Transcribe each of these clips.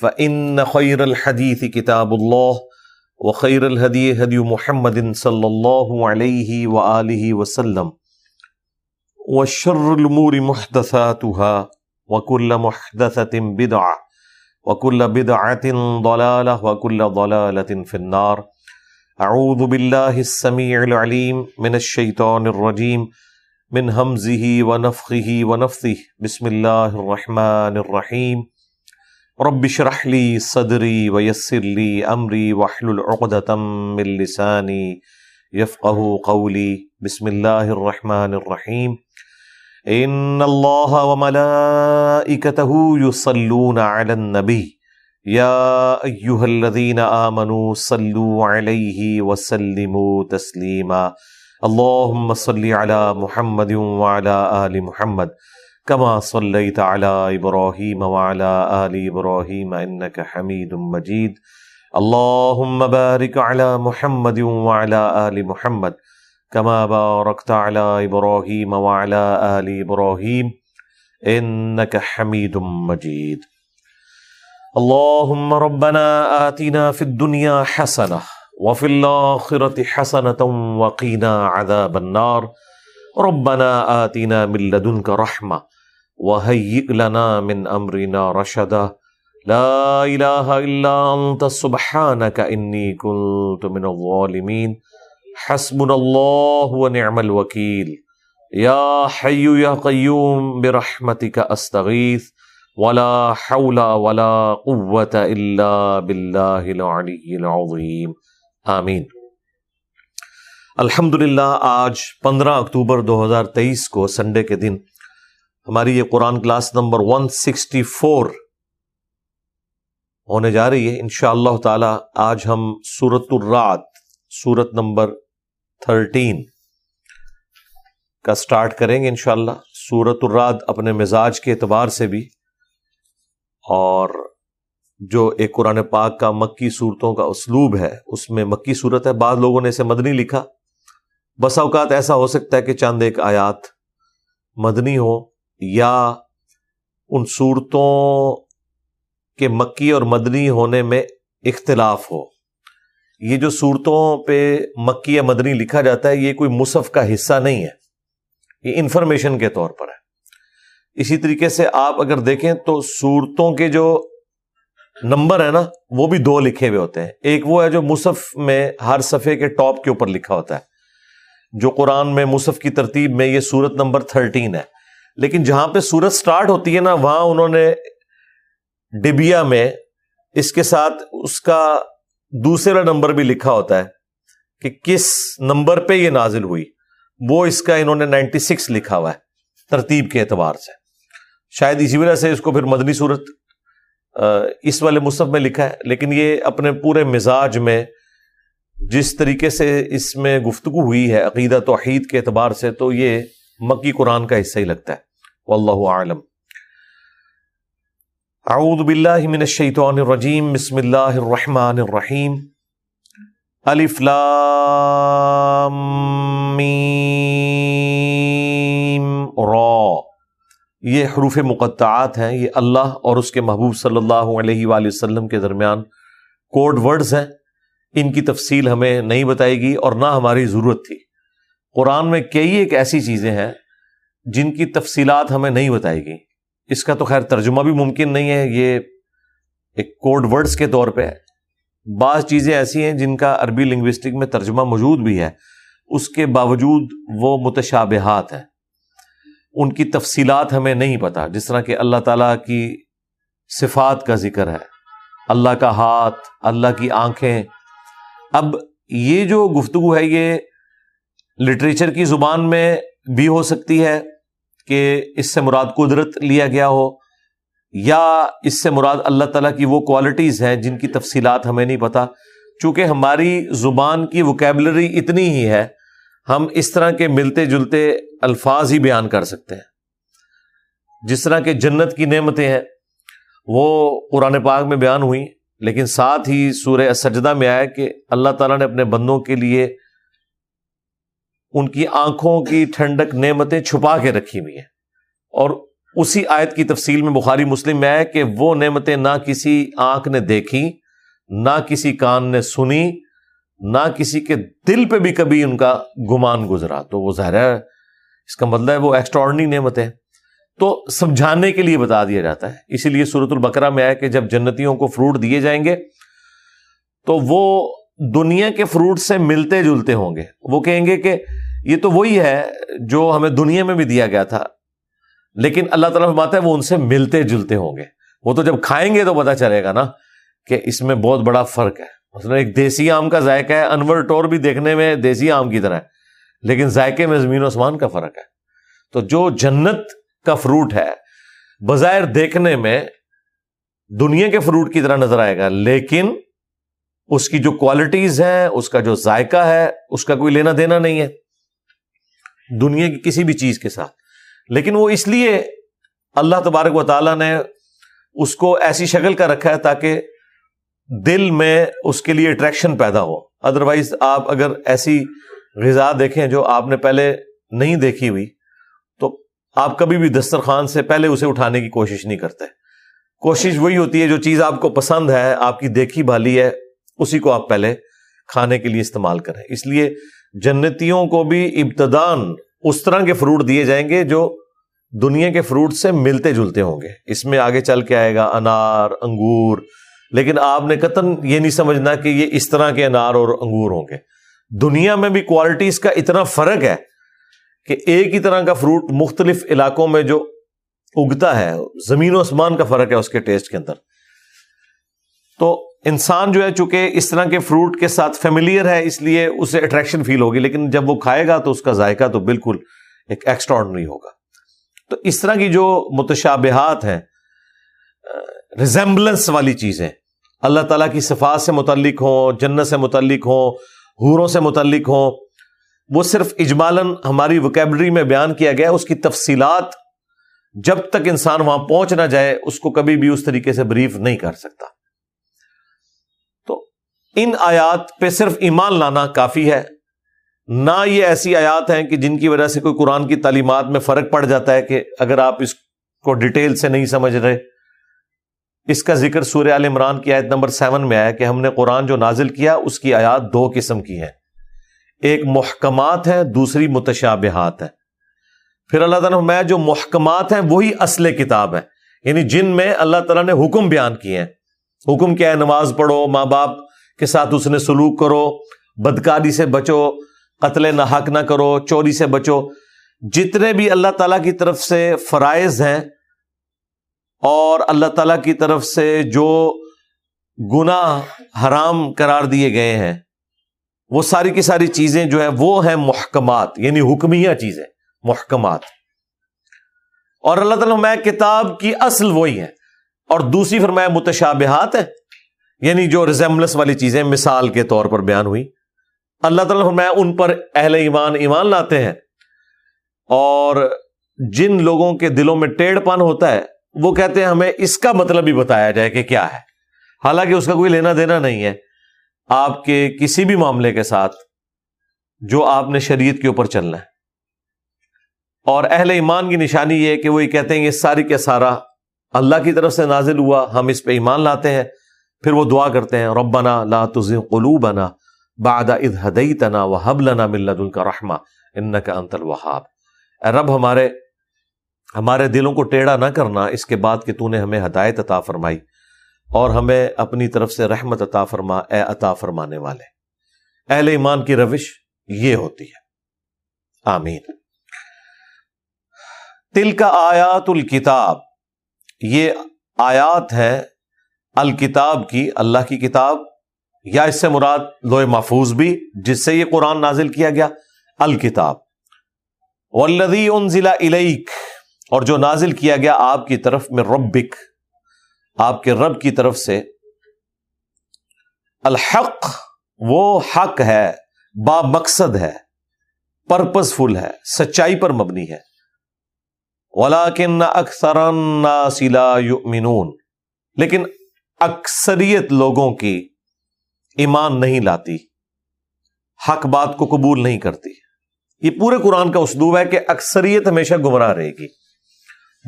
فإن خير الحديث كتاب الله وخير الهدي هدي محمد صلى الله عليه وآله وسلم وشر الأمور محدثاتها وكل محدثة بدعة وكل بدعة ضلالة وكل ضلالة في النار أعوذ بالله السميع العليم من الشيطان الرجيم من همزه ونفخه ونفثه بسم الله الرحمن الرحيم رب اشرح لي صدري ويسر لي امري واحلل عقدة من لساني يفقهوا قولي. بسم الله الرحمن الرحيم. ان الله وملائكته يصلون على النبي. يا ايها الذين امنوا صلوا عليه وسلموا تسليما. اللهم صل على محمد وعلى ال محمد. كما صليت على ابراهيم وعلى ال ابراهيم انك حميد مجيد. اللهم بارك على محمد وعلى ال محمد كما باركت على ابراهيم وعلى ال ابراهيم انك حميد مجيد. اللهم ربنا آتنا في الدنيا حسنه وفي الاخره حسنه وقنا عذاب النار. ربنا آتنا من لدنك رحمه وهيئ لنا من امرنا رشدا. لا اله الا انت سبحانك اني كنت من الظالمين حسبنا الله ونعم الوكيل يا حي يا قيوم برحمتك استغيث ولا حول ولا قوة الا بالله العلي العظيم آمین. الحمد للہ آج پندرہ اکتوبر دو ہزار تیئیس کو سنڈے کے دن ہماری یہ Quran class number one sixty four ہونے جا رہی ہے۔ ان شاء اللہ تعالی آج ہم سورت الرات سورت نمبر تھرٹین کا سٹارٹ کریں گے انشاءاللہ۔ سورت الرات اپنے مزاج کے اعتبار سے بھی اور جو ایک قرآن پاک کا مکی صورتوں کا اسلوب ہے، اس میں مکی صورت ہے، بعض لوگوں نے اسے مدنی لکھا۔ بس اوقات ایسا ہو سکتا ہے کہ چاند ایک آیات مدنی ہو یا ان صورتوں کے مکی اور مدنی ہونے میں اختلاف ہو۔ یہ جو صورتوں پہ مکی یا مدنی لکھا جاتا ہے، یہ کوئی مصحف کا حصہ نہیں ہے۔ یہ انفارمیشن کے طور پر ہے۔ اسی طریقے سے آپ اگر دیکھیں تو صورتوں کے جو نمبر ہے نا، وہ بھی دو لکھے ہوئے ہوتے ہیں۔ ایک وہ ہے جو مصحف میں ہر صفحے کے ٹاپ کے اوپر لکھا ہوتا ہے۔ جو قرآن میں مصحف کی ترتیب میں یہ سورت نمبر تھرٹین ہے۔ لیکن جہاں پہ سورت سٹارٹ ہوتی ہے نا، وہاں انہوں نے ڈبیا میں اس کے ساتھ اس کا دوسرا نمبر بھی لکھا ہوتا ہے کہ کس نمبر پہ یہ نازل ہوئی۔ وہ اس کا انہوں نے نائنٹی سکس لکھا ہوا ہے ترتیب کے اعتبار سے۔ شاید اسی وجہ سے اس کو پھر مدنی صورت اس والے مصحف میں لکھا ہے، لیکن یہ اپنے پورے مزاج میں جس طریقے سے اس میں گفتگو ہوئی ہے عقیدہ توحید کے اعتبار سے، تو یہ مکی قرآن کا حصہ ہی لگتا ہے۔ واللہ عالم اعوذ باللہ من الشیطان الرجیم۔ بسم اللہ الرحمن الرحیم۔ الف لام میم۔ را۔ یہ حروف مقطعات ہیں، یہ اللہ اور اس کے محبوب صلی اللہ علیہ وآلہ وسلم کے درمیان کوڈ ورڈز ہیں۔ ان کی تفصیل ہمیں نہیں بتائے گی اور نہ ہماری ضرورت تھی۔ قرآن میں کئی ایک ایسی چیزیں ہیں جن کی تفصیلات ہمیں نہیں بتائے گی اس کا تو خیر ترجمہ بھی ممکن نہیں ہے، یہ ایک کوڈ ورڈز کے طور پہ ہے۔ بعض چیزیں ایسی ہیں جن کا عربی لنگوسٹک میں ترجمہ موجود بھی ہے۔ اس کے باوجود وہ متشابہات ہیں۔ ان کی تفصیلات ہمیں نہیں پتا، جس طرح کہ اللہ تعالیٰ کی صفات کا ذکر ہے۔ اللہ کا ہاتھ، اللہ کی آنکھیں اب یہ جو گفتگو ہے، یہ لٹریچر کی زبان میں بھی ہو سکتی ہے کہ اس سے مراد قدرت لیا گیا ہو یا اس سے مراد اللہ تعالیٰ کی وہ کوالٹیز ہیں جن کی تفصیلات ہمیں نہیں پتا۔ چونکہ ہماری زبان کی وکیبلری اتنی ہی ہے، ہم اس طرح کے ملتے جلتے الفاظ ہی بیان کر سکتے ہیں۔ جس طرح کے جنت کی نعمتیں ہیں، وہ قرآن پاک میں بیان ہوئی لیکن ساتھ ہی سورہ سجدہ میں آیا کہ اللہ تعالیٰ نے اپنے بندوں کے لیے ان کی آنکھوں کی ٹھنڈک نعمتیں چھپا کے رکھی ہوئی ہیں۔ اور اسی آیت کی تفصیل میں بخاری مسلم میں آیا کہ وہ نعمتیں نہ کسی آنکھ نے دیکھی، نہ کسی کان نے سنی، نہ کسی کے دل پہ بھی کبھی ان کا گمان گزرا۔ تو وہ ظاہر ہے، اس کا مطلب ہے وہ ایکسٹرارڈنری نعمت ہے تو سمجھانے کے لیے بتا دیا جاتا ہے۔ اسی لیے صورت البقرہ میں آیا کہ جب جنتیوں کو فروٹ دیے جائیں گے، تو وہ دنیا کے فروٹ سے ملتے جلتے ہوں گے۔ وہ کہیں گے کہ یہ تو وہی ہے جو ہمیں دنیا میں بھی دیا گیا تھا، لیکن اللہ تعالیٰ بات ہے وہ ان سے ملتے جلتے ہوں گے۔ وہ تو جب کھائیں گے تو پتا چلے گا نا کہ اس میں بہت بڑا فرق ہے۔ مثلاً ایک دیسی آم کا ذائقہ ہے، انور ٹور بھی دیکھنے میں دیسی آم کی طرح ہے، لیکن ذائقے میں زمین و آسمان کا فرق ہے۔ تو جو جنت کا فروٹ ہے۔ بظاہر دیکھنے میں دنیا کے فروٹ کی طرح نظر آئے گا، لیکن اس کی جو کوالٹیز ہیں، اس کا جو ذائقہ ہے، اس کا کوئی لینا دینا نہیں ہے۔ دنیا کی کسی بھی چیز کے ساتھ۔ لیکن وہ اس لیے اللہ تبارک و تعالیٰ نے اس کو ایسی شکل کا رکھا ہے تاکہ دل میں اس کے لیے اٹریکشن پیدا ہو۔ ادروائز آپ اگر ایسی غذا دیکھیں جو آپ نے پہلے نہیں دیکھی ہوئی آپ کبھی بھی دسترخوان سے پہلے اسے اٹھانے کی کوشش نہیں کرتے۔ کوشش وہی ہوتی ہے جو چیز آپ کو پسند ہے، آپ کی دیکھی بھالی ہے، اسی کو آپ پہلے کھانے کے لیے استعمال کریں۔ اس لیے جنتیوں کو بھی ابتدان اس طرح کے فروٹ دیے جائیں گے جو دنیا کے فروٹ سے ملتے جلتے ہوں گے۔ اس میں آگے چل کے آئے گا انار، انگور۔ لیکن آپ نے قطن یہ نہیں سمجھنا کہ یہ اس طرح کے انار اور انگور ہوں گے۔ دنیا میں بھی کوالٹیز کا اتنا فرق ہے کہ ایک ہی طرح کا فروٹ مختلف علاقوں میں جو اگتا ہے، زمین و آسمان کا فرق ہے اس کے ٹیسٹ کے اندر۔ تو انسان جو ہے، چونکہ اس طرح کے فروٹ کے ساتھ فیملیئر ہے، اس لیے اسے اٹریکشن فیل ہوگی، لیکن جب وہ کھائے گا تو اس کا ذائقہ تو بالکل ایک ایکسٹرا ہوگا۔ تو اس طرح کی جو متشابہات ہیں ریزمبلنس والی چیزیں، اللہ تعالیٰ کی صفات سے متعلق ہوں، جنت سے متعلق ہوں، حوروں سے متعلق ہوں وہ صرف اجمالن ہماری وکیبلری میں بیان کیا گیا اس کی تفصیلات جب تک انسان وہاں پہنچ نہ جائے، اس کو کبھی بھی اس طریقے سے بریف نہیں کر سکتا۔ تو ان آیات پہ صرف ایمان لانا کافی ہے۔ نہ یہ ایسی آیات ہیں کہ جن کی وجہ سے کوئی قرآن کی تعلیمات میں فرق پڑ جاتا ہے کہ اگر آپ اس کو ڈیٹیل سے نہیں سمجھ رہے۔ اس کا ذکر سورہ عال عمران کی آیت نمبر سیون میں آیا کہ ہم نے قرآن جو نازل کیا، اس کی آیات دو قسم کی ہیں۔ ایک محکمات ہے دوسری متشابہات ہے پھر اللہ تعالیٰ میں جو محکمات ہیں، وہی اصل کتاب ہے یعنی جن میں اللہ تعالیٰ نے حکم بیان کیے ہیں۔ حکم کیا ہے؟ نماز پڑھو، ماں باپ کے ساتھ اس نے سلوک کرو، بدکاری سے بچو، قتل نہ حق نہ کرو، چوری سے بچو۔ جتنے بھی اللہ تعالیٰ کی طرف سے فرائض ہیں، اور اللہ تعالیٰ کی طرف سے جو گناہ حرام قرار دیے گئے ہیں وہ ساری کی ساری چیزیں جو ہیں وہ ہیں محکمات یعنی حکمیہ چیزیں، محکمات۔ اور اللہ تعالیٰ میں کتاب کی اصل وہی ہے۔ اور دوسری فرمایا، متشابہات ہے یعنی جو ریزمبلس والی چیزیں مثال کے طور پر بیان ہوئی۔ اللہ تعالیٰ میں ان پر اہل ایمان ایمان لاتے ہیں۔ اور جن لوگوں کے دلوں میں ٹیڑھ پن ہوتا ہے، وہ کہتے ہیں، ہمیں اس کا مطلب بھی بتایا جائے کہ کیا ہے۔ حالانکہ اس کا کوئی لینا دینا نہیں ہے۔ آپ کے کسی بھی معاملے کے ساتھ جو آپ نے شریعت کے اوپر چلنا ہے۔ اور اہل ایمان کی نشانی یہ کہ وہ یہ کہتے ہیں یہ ساری کے سارا اللہ کی طرف سے نازل ہوا، ہم اس پہ ایمان لاتے ہیں، پھر وہ دعا کرتے ہیں، ربنا لا تزغ قلوبنا بعد اذ هديتنا وهب لنا من لدنك رحمہ انك انت الوهاب اے رب، ہمارے ہمارے دلوں کو ٹیڑھا نہ کرنا، اس کے بعد کہ تو نے ہمیں ہدایت عطا فرمائی۔ اور ہمیں اپنی طرف سے رحمت عطا فرما، اے عطا فرمانے والے۔ اہل ایمان کی روش یہ ہوتی ہے۔ آمین۔ تل کا آیات الکتاب۔ یہ آیات ہے الکتاب کی، اللہ کی کتاب، یا اس سے مراد لوہ محفوظ بھی، جس سے یہ قرآن نازل کیا گیا۔ الکتاب۔ والذی انزل الیک، اور جو نازل کیا گیا آپ کی طرف میں ربک۔ آپ کے رب کی طرف سے الحق وہ حق ہے، با مقصد ہے پرپز فل ہے، سچائی پر مبنی ہے۔ ولاکن اکثر سلا یؤمنون۔ لیکن اکثریت لوگوں کی ایمان نہیں لاتی، حق بات کو قبول نہیں کرتی۔ یہ پورے قرآن کا اسلوب ہے کہ اکثریت ہمیشہ گمراہ رہے گی۔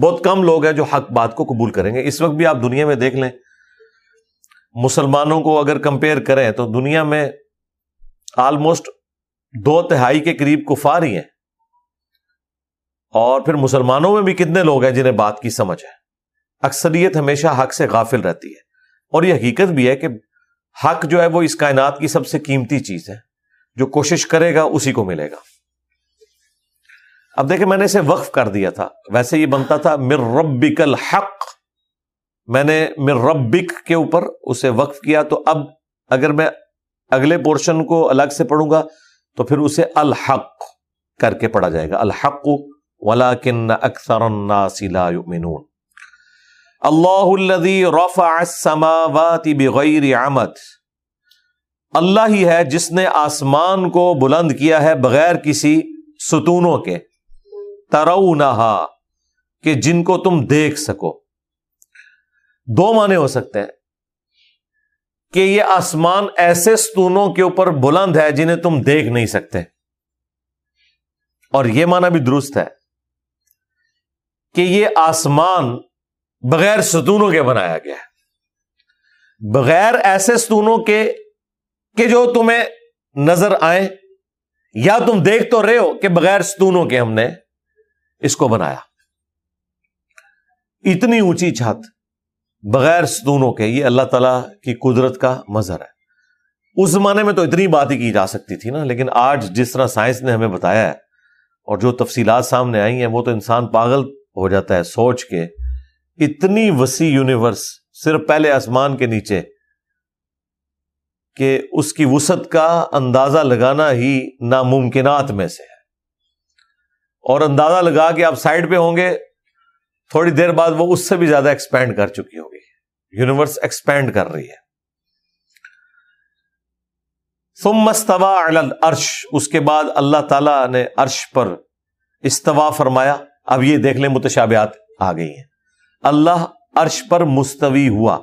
بہت کم لوگ ہیں جو حق بات کو قبول کریں گے۔ اس وقت بھی آپ دنیا میں دیکھ لیں، مسلمانوں کو اگر کمپیئر کریں تو دنیا میں آلموسٹ دو تہائی کے قریب کفار ہی ہیں۔ اور پھر مسلمانوں میں بھی کتنے لوگ ہیں جنہیں بات کی سمجھ ہے۔ اکثریت ہمیشہ حق سے غافل رہتی ہے۔ اور یہ حقیقت بھی ہے کہ حق جو ہے وہ اس کائنات کی سب سے قیمتی چیز ہے۔ جو کوشش کرے گا، اسی کو ملے گا۔ اب دیکھیں میں نے اسے وقف کر دیا تھا۔ ویسے یہ بنتا تھا مر ربک الحق۔ میں نے مر ربک کے اوپر اسے وقف کیا۔ تو اب اگر میں اگلے پورشن کو الگ سے پڑھوں گا تو پھر اسے الحق کر کے پڑھا جائے گا۔ الحق ولاکن اکثر الناس لا یؤمنون۔ اللہ الذي رفع السماوات بغیر عمد۔ اللہ ہی ہے جس نے آسمان کو بلند کیا ہے بغیر کسی ستونوں کے۔ ترونہا، کہ جن کو تم دیکھ سکو۔ دو معنی ہو سکتے ہیں۔ کہ یہ آسمان ایسے ستونوں کے اوپر بلند ہے جنہیں تم دیکھ نہیں سکتے۔ اور یہ معنی بھی درست ہے۔ کہ یہ آسمان بغیر ستونوں کے بنایا گیا ہے۔ بغیر ایسے ستونوں کے، کہ جو تمہیں نظر آئے یا تم دیکھ تو رہے ہو کہ بغیر ستونوں کے ہم نے اس کو بنایا۔ اتنی اونچی چھت، بغیر ستونوں کے، یہ اللہ تعالی کی قدرت کا مظہر ہے۔ اس زمانے میں تو اتنی بات ہی کی جا سکتی تھی نا، لیکن آج جس طرح سائنس نے ہمیں بتایا ہے اور جو تفصیلات سامنے آئی ہیں، وہ تو انسان پاگل ہو جاتا ہے سوچ کے۔ اتنی وسیع یونیورس، صرف پہلے آسمان کے نیچے، کہ اس کی وسعت کا اندازہ لگانا ہی ناممکنات میں سے۔ ہے اور اندازہ لگا کے آپ سائڈ پہ ہوں گے، تھوڑی دیر بعد وہ اس سے بھی زیادہ ایکسپینڈ کر چکی ہوگی۔ یونیورس ایکسپینڈ کر رہی ہے۔ ثم استوا عرش اس کے بعد اللہ تعالی نے عرش پر استوا فرمایا۔ اب یہ دیکھ لیں متشابہات آ گئی ہیں۔ اللہ عرش پر مستوی ہوا۔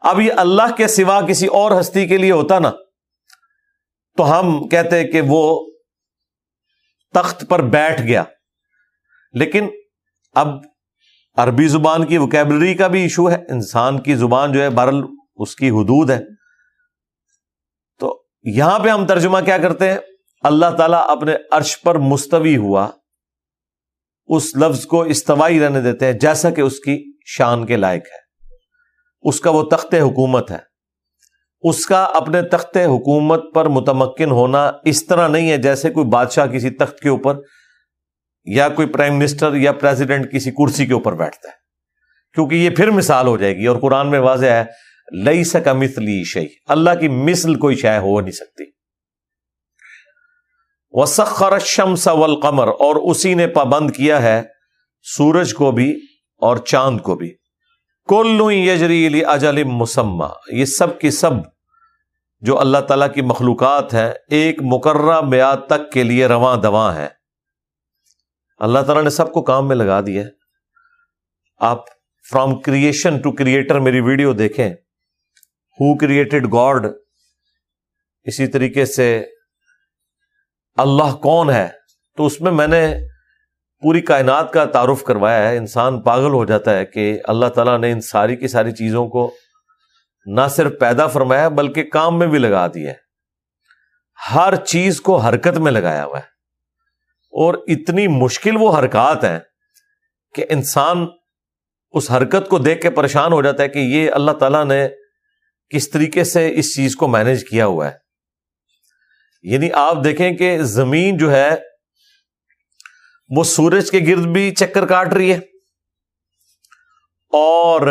اب یہ اللہ کے سوا کسی اور ہستی کے لیے ہوتا نا، تو ہم کہتے کہ وہ تخت پر بیٹھ گیا۔ لیکن اب عربی زبان کی وکیبلری کا بھی ایشو ہے، انسان کی زبان جو ہے برل اس کی حدود ہے۔ تو یہاں پہ ہم ترجمہ کیا کرتے ہیں؟ اللہ تعالیٰ اپنے عرش پر مستوی ہوا، اس لفظ کو استوائی رہنے دیتے ہیں، جیسا کہ اس کی شان کے لائق ہے۔ اس کا وہ تخت حکومت ہے۔ اس کا اپنے تخت حکومت پر متمکن ہونا اس طرح نہیں ہے جیسے کوئی بادشاہ کسی تخت کے اوپر یا کوئی پرائم منسٹر یا پریزیڈنٹ کسی کرسی کے اوپر بیٹھتا ہے۔ کیونکہ یہ پھر مثال ہو جائے گی اور قرآن میں واضح ہے لئی سکا مثلی شہی اللہ کی مثل کوئی شے ہو نہیں سکتی۔ وسخر شمس والقمر۔ اور اسی نے پابند کیا ہے سورج کو بھی اور چاند کو بھی۔ کل یجری اجل مسمہ یہ سب کی سب جو اللہ تعالیٰ کی مخلوقات ہیں، ایک مقررہ میاد تک کے لیے رواں دواں ہے اللہ تعالیٰ نے سب کو کام میں لگا دیا آپ فرام کریشن ٹو کریٹر میری ویڈیو دیکھیں۔ ہو کریٹڈ گاڈ اسی طریقے سے اللہ کون ہے؟ تو اس میں میں نے پوری کائنات کا تعارف کروایا ہے۔ انسان پاگل ہو جاتا ہے کہ اللہ تعالیٰ نے ان ساری کی ساری چیزوں کو نہ صرف پیدا فرمایا بلکہ کام میں بھی لگا دیا ہے۔ ہر چیز کو حرکت میں لگایا ہوا ہے۔ اور اتنی مشکل وہ حرکات ہیں کہ انسان اس حرکت کو دیکھ کے پریشان ہو جاتا ہے کہ یہ اللہ تعالیٰ نے کس طریقے سے اس چیز کو مینج کیا ہوا ہے۔ یعنی آپ دیکھیں کہ زمین جو ہے، وہ سورج کے گرد بھی چکر کاٹ رہی ہے اور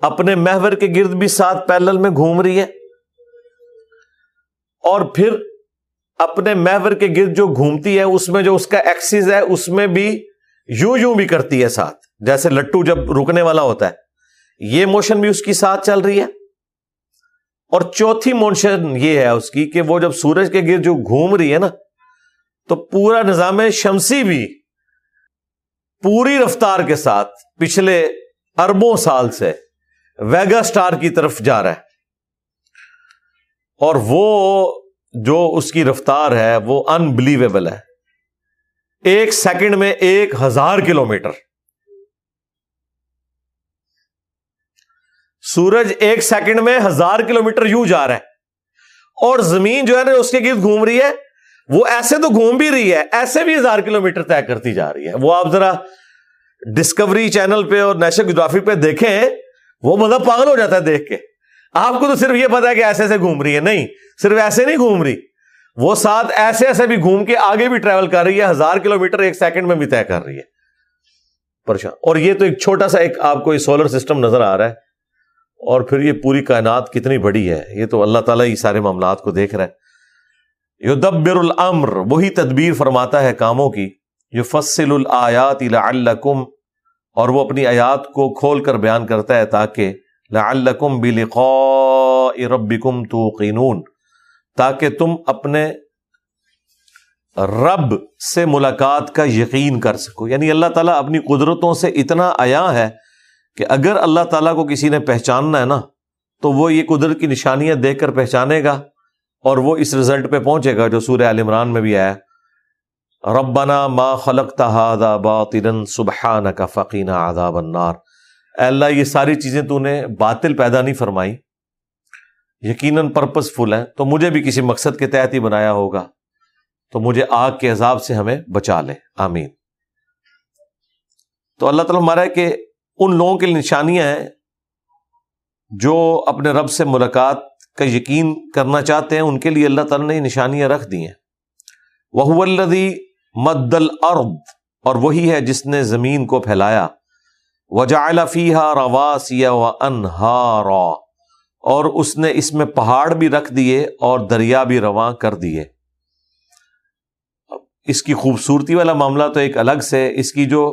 اپنے محور کے گرد بھی سات پیلل میں گھوم رہی ہے اور پھر اپنے محور کے گرد جو گھومتی ہے، اس میں جو اس کا ایکسیز ہے، اس میں بھی یوں یوں بھی کرتی ہے ساتھ۔ جیسے لٹو جب رکنے والا ہوتا ہے، یہ موشن بھی اس کی ساتھ چل رہی ہے۔ اور چوتھی موشن یہ ہے اس کی کہ وہ جب سورج کے گرد جو گھوم رہی ہے نا، تو پورا نظام شمسی بھی پوری رفتار کے ساتھ پچھلے اربوں سال سے ویگا سٹار کی طرف جا رہا ہے۔ اور وہ جو اس کی رفتار ہے وہ انبلیویبل ہے۔ ایک سیکنڈ میں ایک ہزار کلو میٹر سورج ایک سیکنڈ میں ہزار کلو میٹر یوں جا رہا ہے۔ اور زمین جو ہے نا، اس کے گرد گھوم رہی ہے۔ وہ ایسے تو گھوم بھی رہی ہے، ایسے بھی ہزار کلو میٹر طے کرتی جا رہی ہے۔ وہ آپ ذرا ڈسکوری چینل پہ اور نیشنل جغرافی پہ دیکھیں، وہ مطلب پاگل ہو جاتا ہے دیکھ کے۔ آپ کو تو صرف یہ پتا ہے کہ ایسے ایسے گھوم رہی ہے۔ نہیں، صرف ایسے نہیں گھوم رہی، وہ ساتھ ایسے ایسے بھی گھوم کے آگے بھی ٹریول کر رہی ہے، ہزار کلو میٹر ایک سیکنڈ میں بھی طے کر رہی ہے۔ پریشان۔ اور یہ تو ایک چھوٹا سا ایک آپ کو سولر سسٹم نظر آ رہا ہے۔ اور پھر یہ پوری کائنات کتنی بڑی ہے، یہ تو اللہ تعالیٰ ہی سارے معاملات کو دیکھ رہا ہے۔ یدبر الامر، وہی تدبیر فرماتا ہے کاموں کی۔ یہ فصل الیات لعلکم، اور وہ اپنی آیات کو کھول کر بیان کرتا ہے تاکہ لعلکم بلقاء ربکم توقنون، تاکہ تم اپنے رب سے ملاقات کا یقین کر سکو۔ یعنی اللہ تعالیٰ اپنی قدرتوں سے اتنا آیا ہے کہ اگر اللہ تعالیٰ کو کسی نے پہچاننا ہے نا، تو وہ یہ قدرت کی نشانیاں دیکھ کر پہچانے گا اور وہ اس رزلٹ پہ پہنچے گا جو سورہ عال عمران میں بھی آیا۔ ربنا ما خلق تہادا باطن سبحان کا فقینہ آداب النار اللہ، یہ ساری چیزیں تو نے باطل پیدا نہیں فرمائی، یقیناً پرپز فل ہے تو مجھے بھی کسی مقصد کے تحت ہی بنایا ہوگا۔ تو مجھے آگ کے عذاب سے ہمیں بچا لے۔ آمین۔ تو اللہ تعالیٰ ہمارا ہے کہ ان لوگوں کی نشانیاں ہیں جو اپنے رب سے ملاقات کا یقین کرنا چاہتے ہیں۔ ان کے لیے اللہ تعالیٰ نے یہ نشانیاں رکھ دی ہیں۔ وہ الدی مد الارض اور وہی ہے جس نے زمین کو پھیلایا۔ وجا فیحا رواسیا و انہارا، اور اس نے اس میں پہاڑ بھی رکھ دیے اور دریا بھی رواں کر دیے۔ اس کی خوبصورتی والا معاملہ تو ایک الگ سے، اس کی جو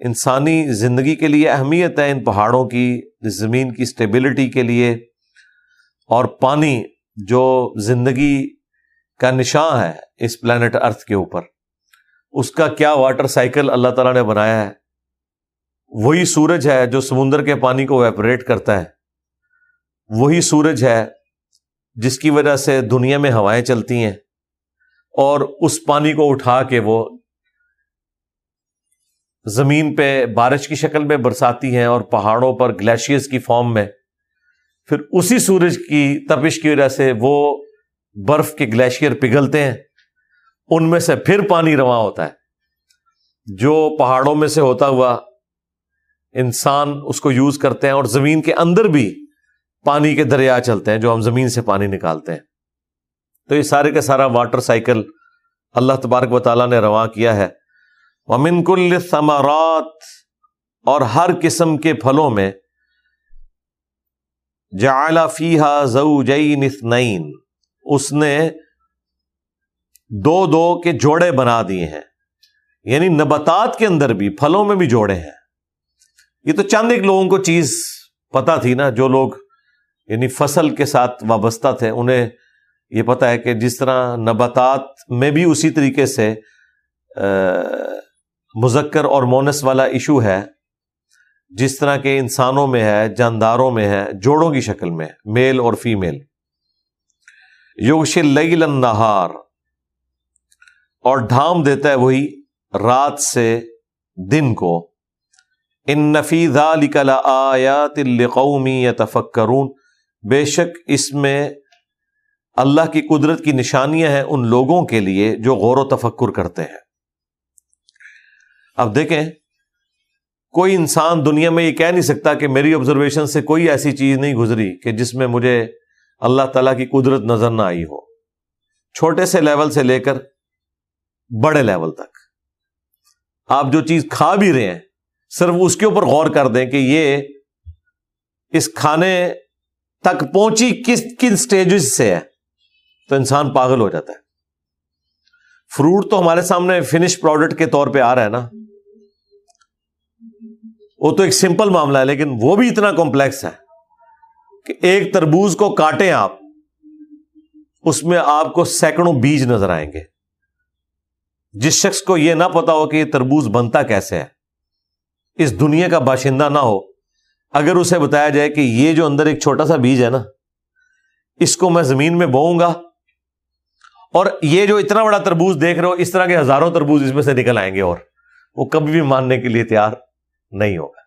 انسانی زندگی کے لیے اہمیت ہے ان پہاڑوں کی، زمین کی اسٹیبلٹی کے لیے، اور پانی جو زندگی کا نشان ہے اس پلانٹ ارتھ کے اوپر۔ اس کا کیا واٹر سائیکل اللہ تعالیٰ نے بنایا ہے؟ وہی سورج ہے جو سمندر کے پانی کو ویپریٹ کرتا ہے۔ وہی سورج ہے جس کی وجہ سے دنیا میں ہوائیں چلتی ہیں اور اس پانی کو اٹھا کے وہ زمین پہ بارش کی شکل میں برساتی ہیں اور پہاڑوں پر گلیشیئرس کی فارم میں۔ پھر اسی سورج کی تپش کی وجہ سے وہ برف کے گلیشیئر پگھلتے ہیں۔ ان میں سے پھر پانی رواں ہوتا ہے۔ جو پہاڑوں میں سے ہوتا ہوا انسان اس کو یوز کرتے ہیں اور زمین کے اندر بھی پانی کے دریا چلتے ہیں جو ہم زمین سے پانی نکالتے ہیں۔ تو یہ سارے کا سارا واٹر سائیکل اللہ تبارک و تعالیٰ نے رواں کیا ہے۔ ومن کل ثمرات اور ہر قسم کے پھلوں میں جعل فیہا زوجین اثنین۔ اس نے دو دو کے جوڑے بنا دیے ہیں۔ یعنی نباتات کے اندر بھی، پھلوں میں بھی جوڑے ہیں۔ یہ تو چند ایک لوگوں کو چیز پتا تھی نا، جو لوگ یعنی فصل کے ساتھ وابستہ تھے، انہیں یہ پتا ہے کہ جس طرح نباتات میں بھی اسی طریقے سے مذکر اور مونس والا ایشو ہے، جس طرح کے انسانوں میں ہے، جانداروں میں ہے، جوڑوں کی شکل میں، میل اور فیمیل۔ یوش لیل نہار اور ڈھام دیتا ہے وہی رات سے دن کو۔ ان نفیز آیات القومی یا تفکرون بے شک اس میں اللہ کی قدرت کی نشانیاں ہیں ان لوگوں کے لیے جو غور و تفکر کرتے ہیں۔ اب دیکھیں، کوئی انسان دنیا میں یہ کہہ نہیں سکتا کہ میری آبزرویشن سے کوئی ایسی چیز نہیں گزری کہ جس میں مجھے اللہ تعالی کی قدرت نظر نہ آئی ہو۔ چھوٹے سے لیول سے لے کر بڑے لیول تک۔ آپ جو چیز کھا بھی رہے ہیں صرف اس کے اوپر غور کر دیں کہ یہ اس کھانے تک پہنچی کس کن سٹیجز سے ہے؟ تو انسان پاگل ہو جاتا ہے۔ فروٹ تو ہمارے سامنے فنش پروڈکٹ کے طور پہ آ رہا ہے نا۔ وہ تو ایک سمپل معاملہ ہے، لیکن وہ بھی اتنا کمپلیکس ہے کہ ایک تربوز کو کاٹیں آپ، اس میں آپ کو سینکڑوں بیج نظر آئیں گے۔ جس شخص کو یہ نہ پتا ہو کہ یہ تربوز بنتا کیسے ہے۔ اس دنیا کا باشندہ نہ ہو۔ اگر اسے بتایا جائے کہ یہ جو اندر ایک چھوٹا سا بیج ہے نا، اس کو میں زمین میں بوؤں گا اور یہ جو اتنا بڑا تربوز دیکھ رہے ہو، اس طرح کے ہزاروں تربوز اس میں سے نکل آئیں گے اور وہ کبھی بھی ماننے کے لیے تیار نہیں ہوگا۔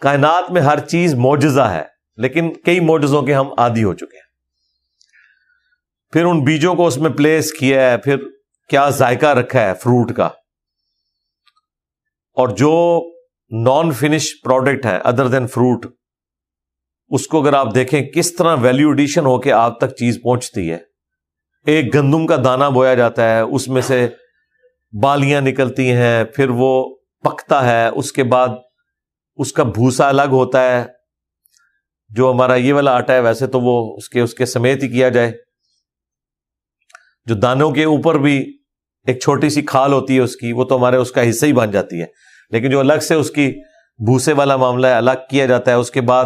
کائنات میں ہر چیز موجزہ ہے، لیکن کئی موجزوں کے ہم عادی ہو چکے ہیں۔ پھر ان بیجوں کو اس میں پلیس کیا ہے، پھر کیا ذائقہ رکھا ہے، فروٹ کا۔ اور جو نان فنش پروڈکٹ ہے ادر دین فروٹ اس کو اگر آپ دیکھیں، کس طرح ویلو ایڈیشن ہو کے آپ تک چیز پہنچتی ہے۔ ایک گندم کا دانا بویا جاتا ہے، اس میں سے بالیاں نکلتی ہیں، پھر وہ پکتا ہے، اس کے بعد اس کا بھوسا الگ ہوتا ہے۔ جو ہمارا یہ والا آٹا ہے، ویسے تو وہ اس کے اس کے سمیت ہی کیا جائے۔ جو دانوں کے اوپر بھی ایک چھوٹی سی کھال ہوتی ہے اس کی، وہ تو ہمارے، اس کا حصہ ہی بن جاتی ہے۔ لیکن جو الگ سے اس کی بھوسے والا معاملہ ہے، الگ کیا جاتا ہے، اس کے بعد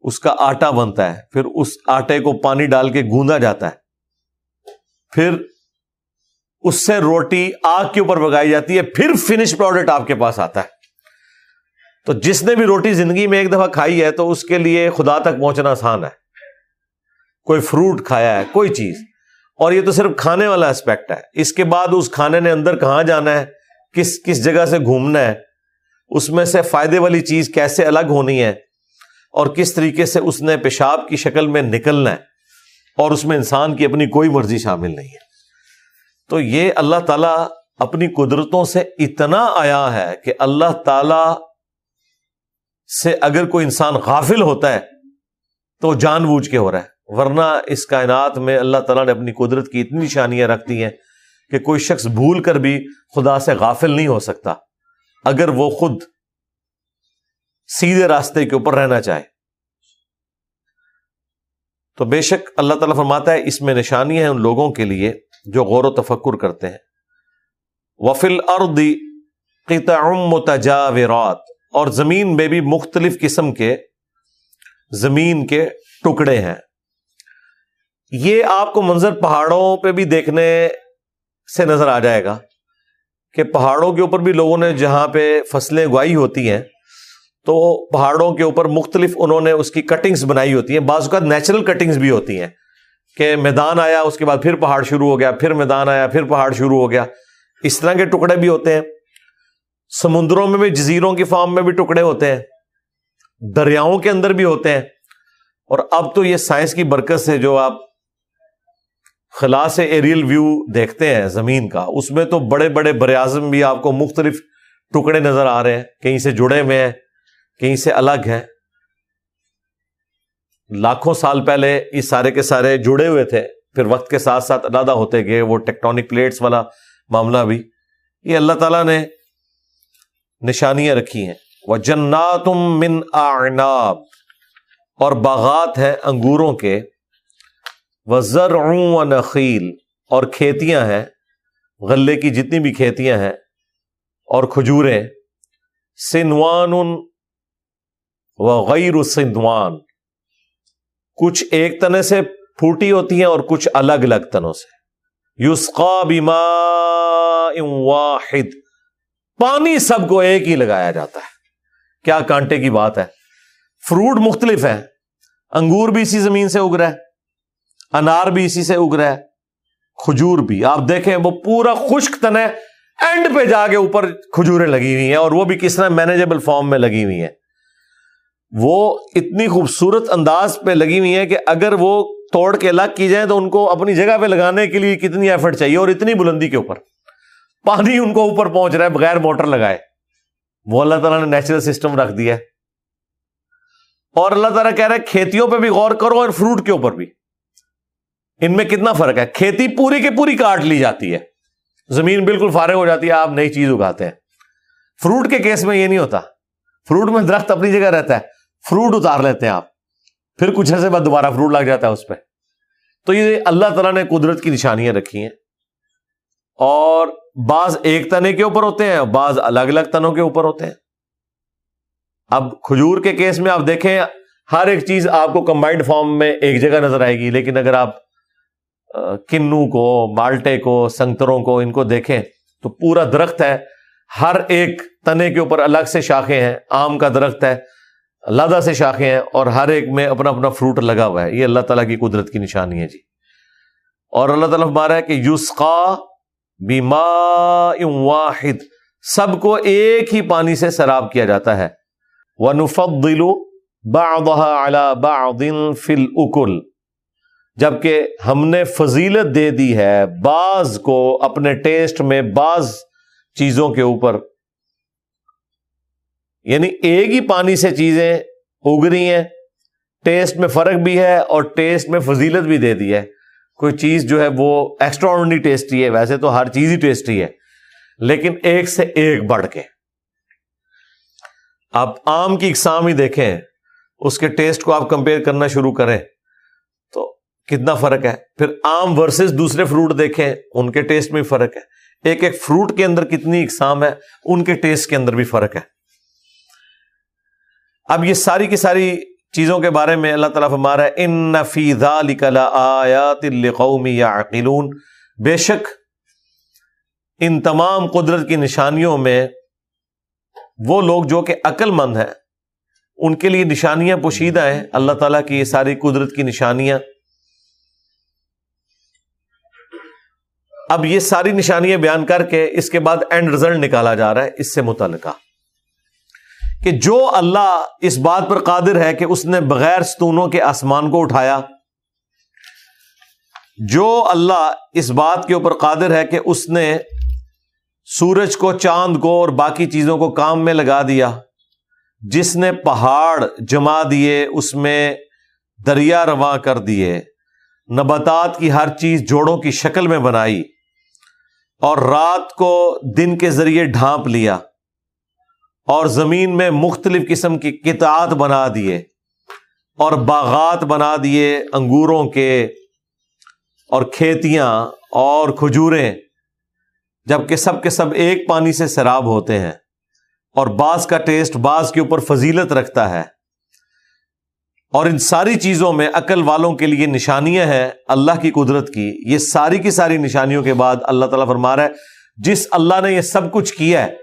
اس کا آٹا بنتا ہے، پھر اس آٹے کو پانی ڈال کے گوندا جاتا ہے۔ پھر اس سے روٹی آگ کے اوپر پکائی جاتی ہے، پھر فنش پروڈکٹ آپ کے پاس آتا ہے۔ تو جس نے بھی روٹی زندگی میں ایک دفعہ کھائی ہے، تو اس کے لیے خدا تک پہنچنا آسان ہے۔ کوئی فروٹ کھایا ہے، کوئی چیز۔ اور یہ تو صرف کھانے والا اسپیکٹ ہے۔ اس کے بعد اس کھانے نے اندر کہاں جانا ہے؟ کس کس جگہ سے گھومنا ہے، اس میں سے فائدے والی چیز کیسے الگ ہونی ہے، اور کس طریقے سے اس نے پیشاب کی شکل میں نکلنا ہے، اور اس میں انسان کی اپنی کوئی مرضی شامل نہیں ہے۔ تو یہ اللہ تعالیٰ اپنی قدرتوں سے اتنا آیا ہے کہ اللہ تعالی سے اگر کوئی انسان غافل ہوتا ہے، تو جان بوجھ کے ہو رہا ہے۔ ورنہ اس کائنات میں اللہ تعالیٰ نے اپنی قدرت کی اتنی نشانیاں رکھ دی ہیں کہ کوئی شخص بھول کر بھی خدا سے غافل نہیں ہو سکتا اگر وہ خود سیدھے راستے کے اوپر رہنا چاہے۔ تو بے شک اللہ تعالیٰ فرماتا ہے، اس میں نشانیاں ہیں ان لوگوں کے لیے جو غور و تفکر کرتے ہیں۔ وفل اردی متجاورات، اور زمین میں بھی مختلف قسم کے زمین کے ٹکڑے ہیں۔ یہ آپ کو منظر پہاڑوں پہ بھی دیکھنے سے نظر آ جائے گا کہ پہاڑوں کے اوپر بھی لوگوں نے جہاں پہ فصلیں اگوائی ہوتی ہیں، تو پہاڑوں کے اوپر مختلف انہوں نے اس کی کٹنگز بنائی ہوتی ہیں۔ بعض اوقات نیچرل کٹنگز بھی ہوتی ہیں کہ میدان آیا، اس کے بعد پھر پہاڑ شروع ہو گیا، پھر میدان آیا، پھر پہاڑ شروع ہو گیا۔ اس طرح کے ٹکڑے بھی ہوتے ہیں۔ سمندروں میں بھی، جزیروں کی فارم میں بھی ٹکڑے ہوتے ہیں۔ دریاؤں کے اندر بھی ہوتے ہیں۔ اور اب تو یہ سائنس کی برکت سے جو آپ خلا سے ایریل ویو دیکھتے ہیں زمین کا۔ اس میں تو بڑے بڑے بر اعظم بھی آپ کو مختلف ٹکڑے نظر آ رہے ہیں۔ کہیں سے جڑے ہوئے ہیں، کہیں سے الگ ہیں۔ لاکھوں سال پہلے یہ سارے کے سارے جڑے ہوئے تھے۔ پھر وقت کے ساتھ ساتھ علیحدہ ہوتے گئے وہ ٹیکٹونک پلیٹس والا معاملہ بھی۔ یہ اللہ تعالیٰ نے نشانیاں رکھی ہیں۔ وہ جناتم من آناب اور باغات ہیں انگوروں کے۔ وزر و نخیل، اور کھیتیاں ہیں، غلے کی جتنی بھی کھیتیاں ہیں، اور کھجوریں، سنوان و غیر سندوان کچھ ایک تنے سے پھوٹی ہوتی ہیں اور کچھ الگ الگ تنوں سے۔ یوسقا بیما واحد۔ پانی سب کو ایک ہی لگایا جاتا ہے۔ کیا کانٹے کی بات ہے؟ فروٹ مختلف ہے انگور بھی اسی زمین سے اگ رہا ہے انار بھی اسی سے اگ رہا ہے، کھجور بھی۔ آپ دیکھیں، وہ پورا خشک تن ہے اینڈ پہ جا کے اوپر کھجوریں لگی ہوئی ہیں، اور وہ بھی کس طرح مینیجیبل فارم میں لگی ہوئی ہیں۔ وہ اتنی خوبصورت انداز پہ لگی ہوئی ہیں کہ اگر وہ توڑ کے الگ کی جائیں تو ان کو اپنی جگہ پہ لگانے کے لیے کتنی ایفرٹ چاہیے، اور اتنی بلندی کے اوپر۔ پانی ان کو اوپر پہنچ رہا ہے، بغیر موٹر لگائے۔ وہ اللہ تعالیٰ نے نیچرل سسٹم رکھ دیا اور اللہ تعالیٰ کہہ رہے کھیتیوں پہ بھی غور کرو اور فروٹ کے اوپر بھی۔ ان میں کتنا فرق ہے؟ کھیتی پوری کی پوری کاٹ لی جاتی ہے۔ زمین بالکل فارغ ہو جاتی ہے، آپ نئی چیز اگاتے ہیں۔ فروٹ کے کیس میں یہ نہیں ہوتا۔ فروٹ میں درخت اپنی جگہ رہتا ہے، فروٹ اتار لیتے ہیں آپ۔ پھر کچھ عرصے بعد دوبارہ فروٹ لگ جاتا ہے اس پہ۔ تو یہ اللہ تعالیٰ نے قدرت کی نشانیاں رکھی ہیں۔ اور بعض ایک تنے کے اوپر ہوتے ہیں، بعض الگ الگ تنوں کے اوپر ہوتے ہیں۔ اب کھجور کے کیس میں آپ دیکھیں، ہر ایک چیز آپ کو کمبائنڈ فارم میں ایک جگہ نظر آئے گی۔ لیکن اگر آپ کنو کو، مالٹے کو، سنگتروں کو ان کو دیکھیں تو پورا درخت ہے۔ ہر ایک تنے کے اوپر الگ سے شاخیں ہیں، آم کا درخت ہے، لادہ سے شاخیں ہیں اور ہر ایک میں اپنا اپنا فروٹ لگا ہوا ہے۔ یہ اللہ تعالیٰ کی قدرت کی نشانی ہے جی۔ اور اللہ تعالیٰ ہمارا ہے کہ یوسقا بیما واحد، سب کو ایک ہی پانی سے سراب کیا جاتا ہے۔ وہ نفت دلو با فل اکل جبکہ ہم نے فضیلت دے دی ہے بعض کو اپنے ٹیسٹ میں بعض چیزوں کے اوپر۔ یعنی ایک ہی پانی سے چیزیں اگ رہی ہیں، ٹیسٹ میں فرق بھی ہے اور ٹیسٹ میں فضیلت بھی دے دی ہے۔ کوئی چیز جو ہے وہ ایکسٹرا ٹیسٹی ہے، ویسے تو ہر چیز ہی ٹیسٹی ہے، لیکن ایک سے ایک بڑھ کے۔ آپ آم کی اقسام ہی دیکھیں، اس کے ٹیسٹ کو آپ کمپیئر کرنا شروع کریں۔ کتنا فرق ہے؟ پھر آم ورسز دوسرے فروٹ دیکھیں، ان کے ٹیسٹ میں فرق ہے۔ ایک ایک فروٹ کے اندر کتنی اقسام ہے، ان کے ٹیسٹ کے اندر بھی فرق ہے۔ اب یہ ساری کی ساری چیزوں کے بارے میں اللہ تعالیٰ ہمارا ان نفیزہ آیات القومی یا عقیلون بے شک ان تمام قدرت کی نشانیوں میں وہ لوگ جو کہ عقل مند ہیں، ان کے لیے نشانیاں پوشیدہ ہیں۔ اللہ تعالیٰ کی یہ ساری قدرت کی نشانیاں اب یہ ساری نشانیاں بیان کر کے اس کے بعد اینڈ رزلٹ نکالا جا رہا ہے، اس سے متعلقہ۔ کہ جو اللہ اس بات پر قادر ہے کہ اس نے بغیر ستونوں کے آسمان کو اٹھایا، جو اللہ اس بات کے اوپر قادر ہے کہ اس نے سورج کو، چاند کو اور باقی چیزوں کو کام میں لگا دیا، جس نے پہاڑ جما دیے، اس میں دریا رواں کر دیے، نباتات کی ہر چیز جوڑوں کی شکل میں بنائی اور رات کو دن کے ذریعے ڈھانپ لیا اور زمین میں مختلف قسم کی کتات بنا دیے اور باغات بنا دیے انگوروں کے اور کھیتیاں اور کھجوریں، جبکہ سب کے سب ایک پانی سے سیراب ہوتے ہیں اور بعض کا ٹیسٹ بعض کے اوپر فضیلت رکھتا ہے۔ اور ان ساری چیزوں میں عقل والوں کے لیے نشانیاں ہیں اللہ کی قدرت کی۔ یہ ساری کی ساری نشانیوں کے بعد اللہ تعالیٰ فرما رہا ہے، جس اللہ نے یہ سب کچھ کیا ہے،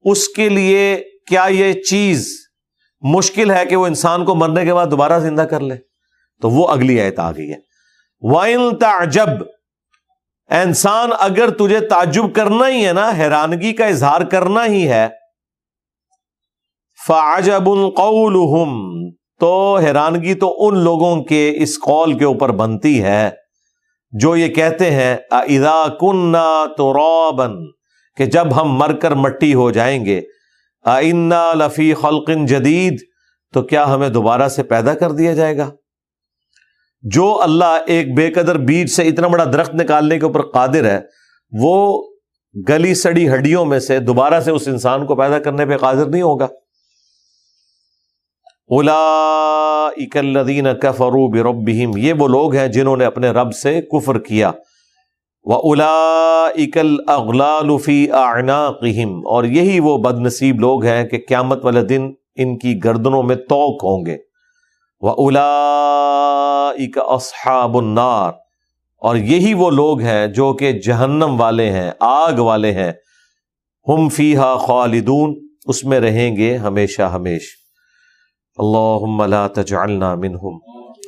اس کے لیے کیا یہ چیز مشکل ہے کہ وہ انسان کو مرنے کے بعد دوبارہ زندہ کر لے؟ تو وہ اگلی آیت آ گئی ہے۔ وائن تعجب انسان، اگر تجھے تعجب کرنا ہی ہے نا، حیرانگی کا اظہار کرنا ہی ہے، فعجب القول تو حیرانگی تو ان لوگوں کے اس قول کے اوپر بنتی ہے جو یہ کہتے ہیں اذا کننا تو روبن کہ جب ہم مر کر مٹی ہو جائیں گے آئنا لفی خلق جدید تو کیا ہمیں دوبارہ سے پیدا کر دیا جائے گا؟ جو اللہ ایک بے قدر بیج سے اتنا بڑا درخت نکالنے کے اوپر قادر ہے، وہ گلی سڑی ہڈیوں میں سے دوبارہ سے اس انسان کو پیدا کرنے پہ قادر نہیں ہوگا۔ الا اکلدین کفرو بربہم، یہ وہ لوگ ہیں جنہوں نے اپنے رب سے کفر کیا۔ وہ الا اکل اغلالفی آعناقہم اور یہی وہ بد نصیب لوگ ہیں کہ قیامت والے دن ان کی گردنوں میں توق ہوں گے۔ وہ الا اک اصحاب النار، اور یہی وہ لوگ ہیں جو کہ جہنم والے ہیں، آگ والے ہیں۔ ہم فیحا خالدون، اس میں رہیں گے ہمیشہ ہمیش۔ اللہ لا تجعلنا منہم،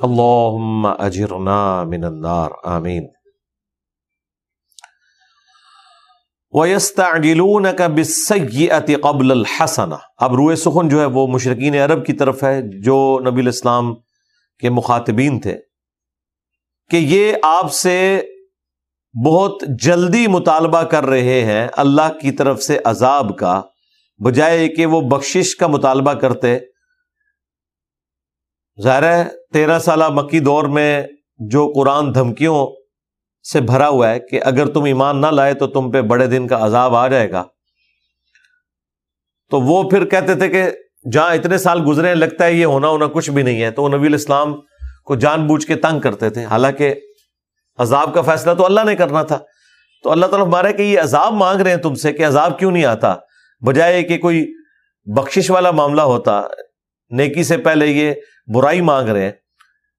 اللہم اجرنا من النار، آمین۔ وَيَسْتَعْجِلُونَ كَ قبل الحسن اب روئے سخن جو ہے وہ مشرقین عرب کی طرف ہے، جو نبی الاسلام کے مخاطبین تھے، کہ یہ آپ سے بہت جلدی مطالبہ کر رہے ہیں اللہ کی طرف سے عذاب کا، بجائے کہ وہ بخشش کا مطالبہ کرتے۔ ظاہر ہے، تیرہ سالہ مکی دور میں جو قرآن دھمکیوں سے بھرا ہوا ہے کہ اگر تم ایمان نہ لائے تو تم پہ بڑے دن کا عذاب آ جائے گا۔ تو وہ پھر کہتے تھے کہ جہاں اتنے سال گزرے لگتا ہے یہ ہونا ہونا کچھ بھی نہیں ہے۔ تو وہ نبی الاسلام کو جان بوجھ کے تنگ کرتے تھے۔ حالانکہ عذاب کا فیصلہ تو اللہ نے کرنا تھا۔ تو اللہ تعالیٰ مارے کہ یہ عذاب مانگ رہے ہیں تم سے کہ عذاب کیوں نہیں آتا؟ بجائے کہ کوئی بخشش والا معاملہ ہوتا۔ نیکی سے پہلے یہ برائی مانگ رہے ہیں۔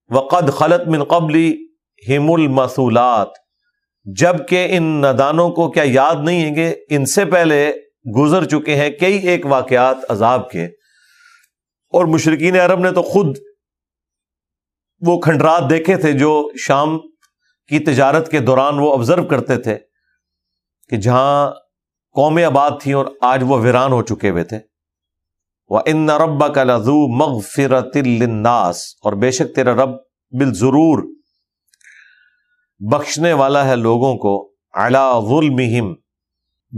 وقد خلط من قبلی ہم المسولات جبکہ ان ندانوں کو کیا یاد نہیں ہے کہ ان سے پہلے گزر چکے ہیں کئی ایک واقعات عذاب کے۔ اور مشرقین عرب نے تو خود وہ کھنڈرات دیکھے تھے جو شام کی تجارت کے دوران وہ آبزرو کرتے تھے کہ جہاں قومیں آباد تھیں اور آج وہ ویران ہو چکے ہوئے تھے۔ وہ ان ربا کا لذو مغفرت الناس اور بے شک تیرا رب بال ضرور بخشنے والا ہے لوگوں کو اعلی ظلم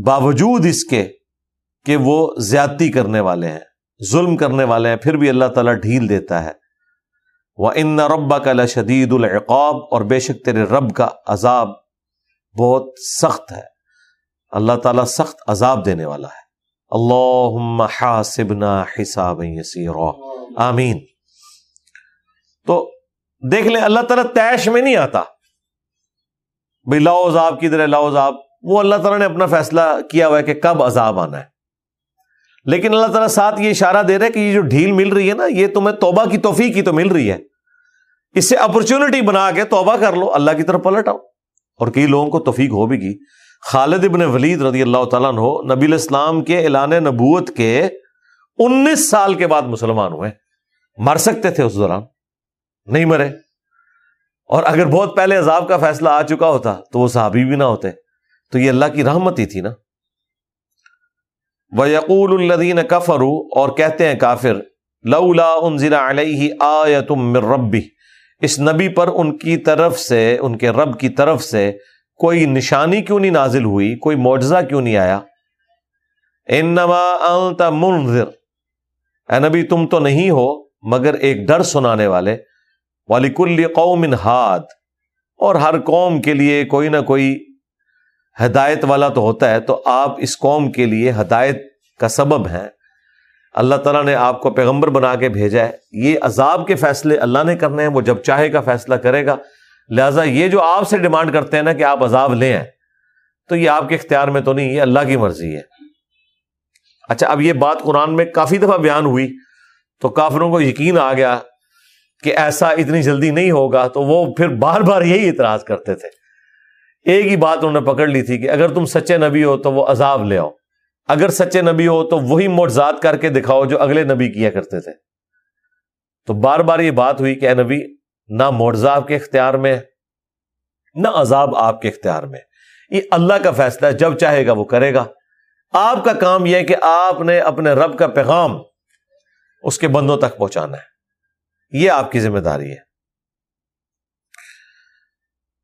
باوجود اس کے کہ وہ زیادتی کرنے والے ہیں، ظلم کرنے والے ہیں، پھر بھی اللہ تعالیٰ ڈھیل دیتا ہے۔ وہ ان ربا کا لشدید العقاب اور بے شک تیرے رب کا عذاب بہت سخت ہے۔ اللہ تعالیٰ سخت عذاب دینے والا ہے۔ اللہ حاسبنا حساب آمین۔ تو دیکھ لیں، اللہ تعالیٰ تیش میں نہیں آتا۔ بھائی لاؤ عذاب کی طرح لاؤ عذاب۔ وہ اللہ تعالیٰ نے اپنا فیصلہ کیا ہوا ہے کہ کب عذاب آنا ہے۔ لیکن اللہ تعالیٰ ساتھ یہ اشارہ دے رہے کہ یہ جو ڈھیل مل رہی ہے نا، یہ تمہیں توبہ کی توفیق کی تو مل رہی ہے۔ اس سے اپرچونٹی بنا کے توبہ کر لو، اللہ کی طرف پلٹ آؤ۔ اور کئی لوگوں کو توفیق ہو بھی گی خالد ابن ولید رضی اللہ تعالیٰ ہو نبی الاسلام کے اعلان نبوت کے انیس سال کے بعد مسلمان ہوئے۔ مر سکتے تھے اس دوران، نہیں مرے۔ اور اگر بہت پہلے عذاب کا فیصلہ آ چکا ہوتا تو وہ صحابی بھی نہ ہوتے۔ تو یہ اللہ کی رحمت ہی تھی نا۔ وہ یقول الدین کفرو اور کہتے ہیں کافر، لولا انزلا علیہ آ تم ربی اس نبی پر ان کی طرف سے، ان کے رب کی طرف سے کوئی نشانی کیوں نہیں نازل ہوئی؟ کوئی معجزہ کیوں نہیں آیا؟ انما انت منذر۔ اے نبی، تم تو نہیں ہو، مگر ایک ڈر سنانے والے۔ ولیکل قوم ہاد اور ہر قوم کے لیے کوئی نہ کوئی ہدایت والا تو ہوتا ہے، تو آپ اس قوم کے لیے ہدایت کا سبب ہیں۔ اللہ تعالیٰ نے آپ کو پیغمبر بنا کے بھیجا ہے۔ یہ عذاب کے فیصلے اللہ نے کرنے ہیں، وہ جب چاہے گا فیصلہ کرے گا۔ لہٰذا یہ جو آپ سے ڈیمانڈ کرتے ہیں نا کہ آپ عذاب لیں ہیں تو یہ آپ کے اختیار میں تو نہیں، یہ اللہ کی مرضی ہے۔ اچھا اب یہ بات قرآن میں کافی دفعہ بیان ہوئی، تو کافروں کو یقین آ گیا کہ ایسا اتنی جلدی نہیں ہوگا، تو وہ پھر بار بار یہی اعتراض کرتے تھے۔ ایک ہی بات انہوں نے پکڑ لی تھی کہ اگر تم سچے نبی ہو تو وہ عذاب لے آؤ۔ اگر سچے نبی ہو تو وہی موٹزاد کر کے دکھاؤ جو اگلے نبی کیا کرتے تھے۔ تو بار بار یہ بات ہوئی کہ اے نبی نہ معجزہ آپ کے اختیار میں، نہ عذاب آپ کے اختیار میں۔ یہ اللہ کا فیصلہ ہے، جب چاہے گا وہ کرے گا۔ آپ کا کام یہ کہ آپ نے اپنے رب کا پیغام اس کے بندوں تک پہنچانا ہے۔ یہ آپ کی ذمہ داری ہے۔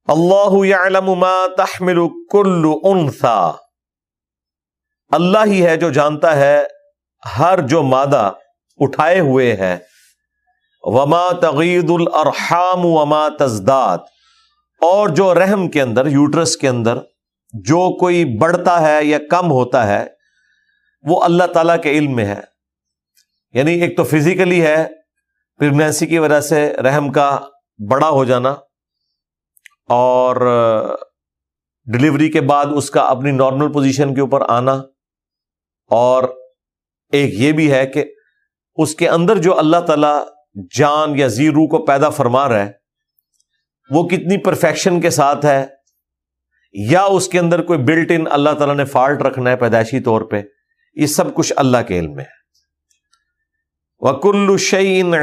اللہ ما تحمل کل انثا۔ اللہ ہی ہے جو جانتا ہے، ہر جو مادہ اٹھائے ہوئے ہے وما تغید الرحام وما تزداد۔ اور جو رحم کے اندر، یوٹرس کے اندر جو کوئی بڑھتا ہے یا کم ہوتا ہے، وہ اللہ تعالی کے علم میں ہے۔ یعنی ایک تو فزیکلی ہے پریگنینسی کی وجہ سے رحم کا بڑا ہو جانا، اور ڈلیوری کے بعد اس کا اپنی نارمل پوزیشن کے اوپر آنا۔ اور ایک یہ بھی ہے کہ اس کے اندر جو اللہ تعالی جان یا زیرو کو پیدا فرما رہا ہے، وہ کتنی پرفیکشن کے ساتھ ہے، یا اس کے اندر کوئی بلٹ ان اللہ تعالیٰ نے فالٹ رکھنا ہے پیدائشی طور پہ، یہ سب کچھ اللہ کے علم میں ہے۔ وکل شعین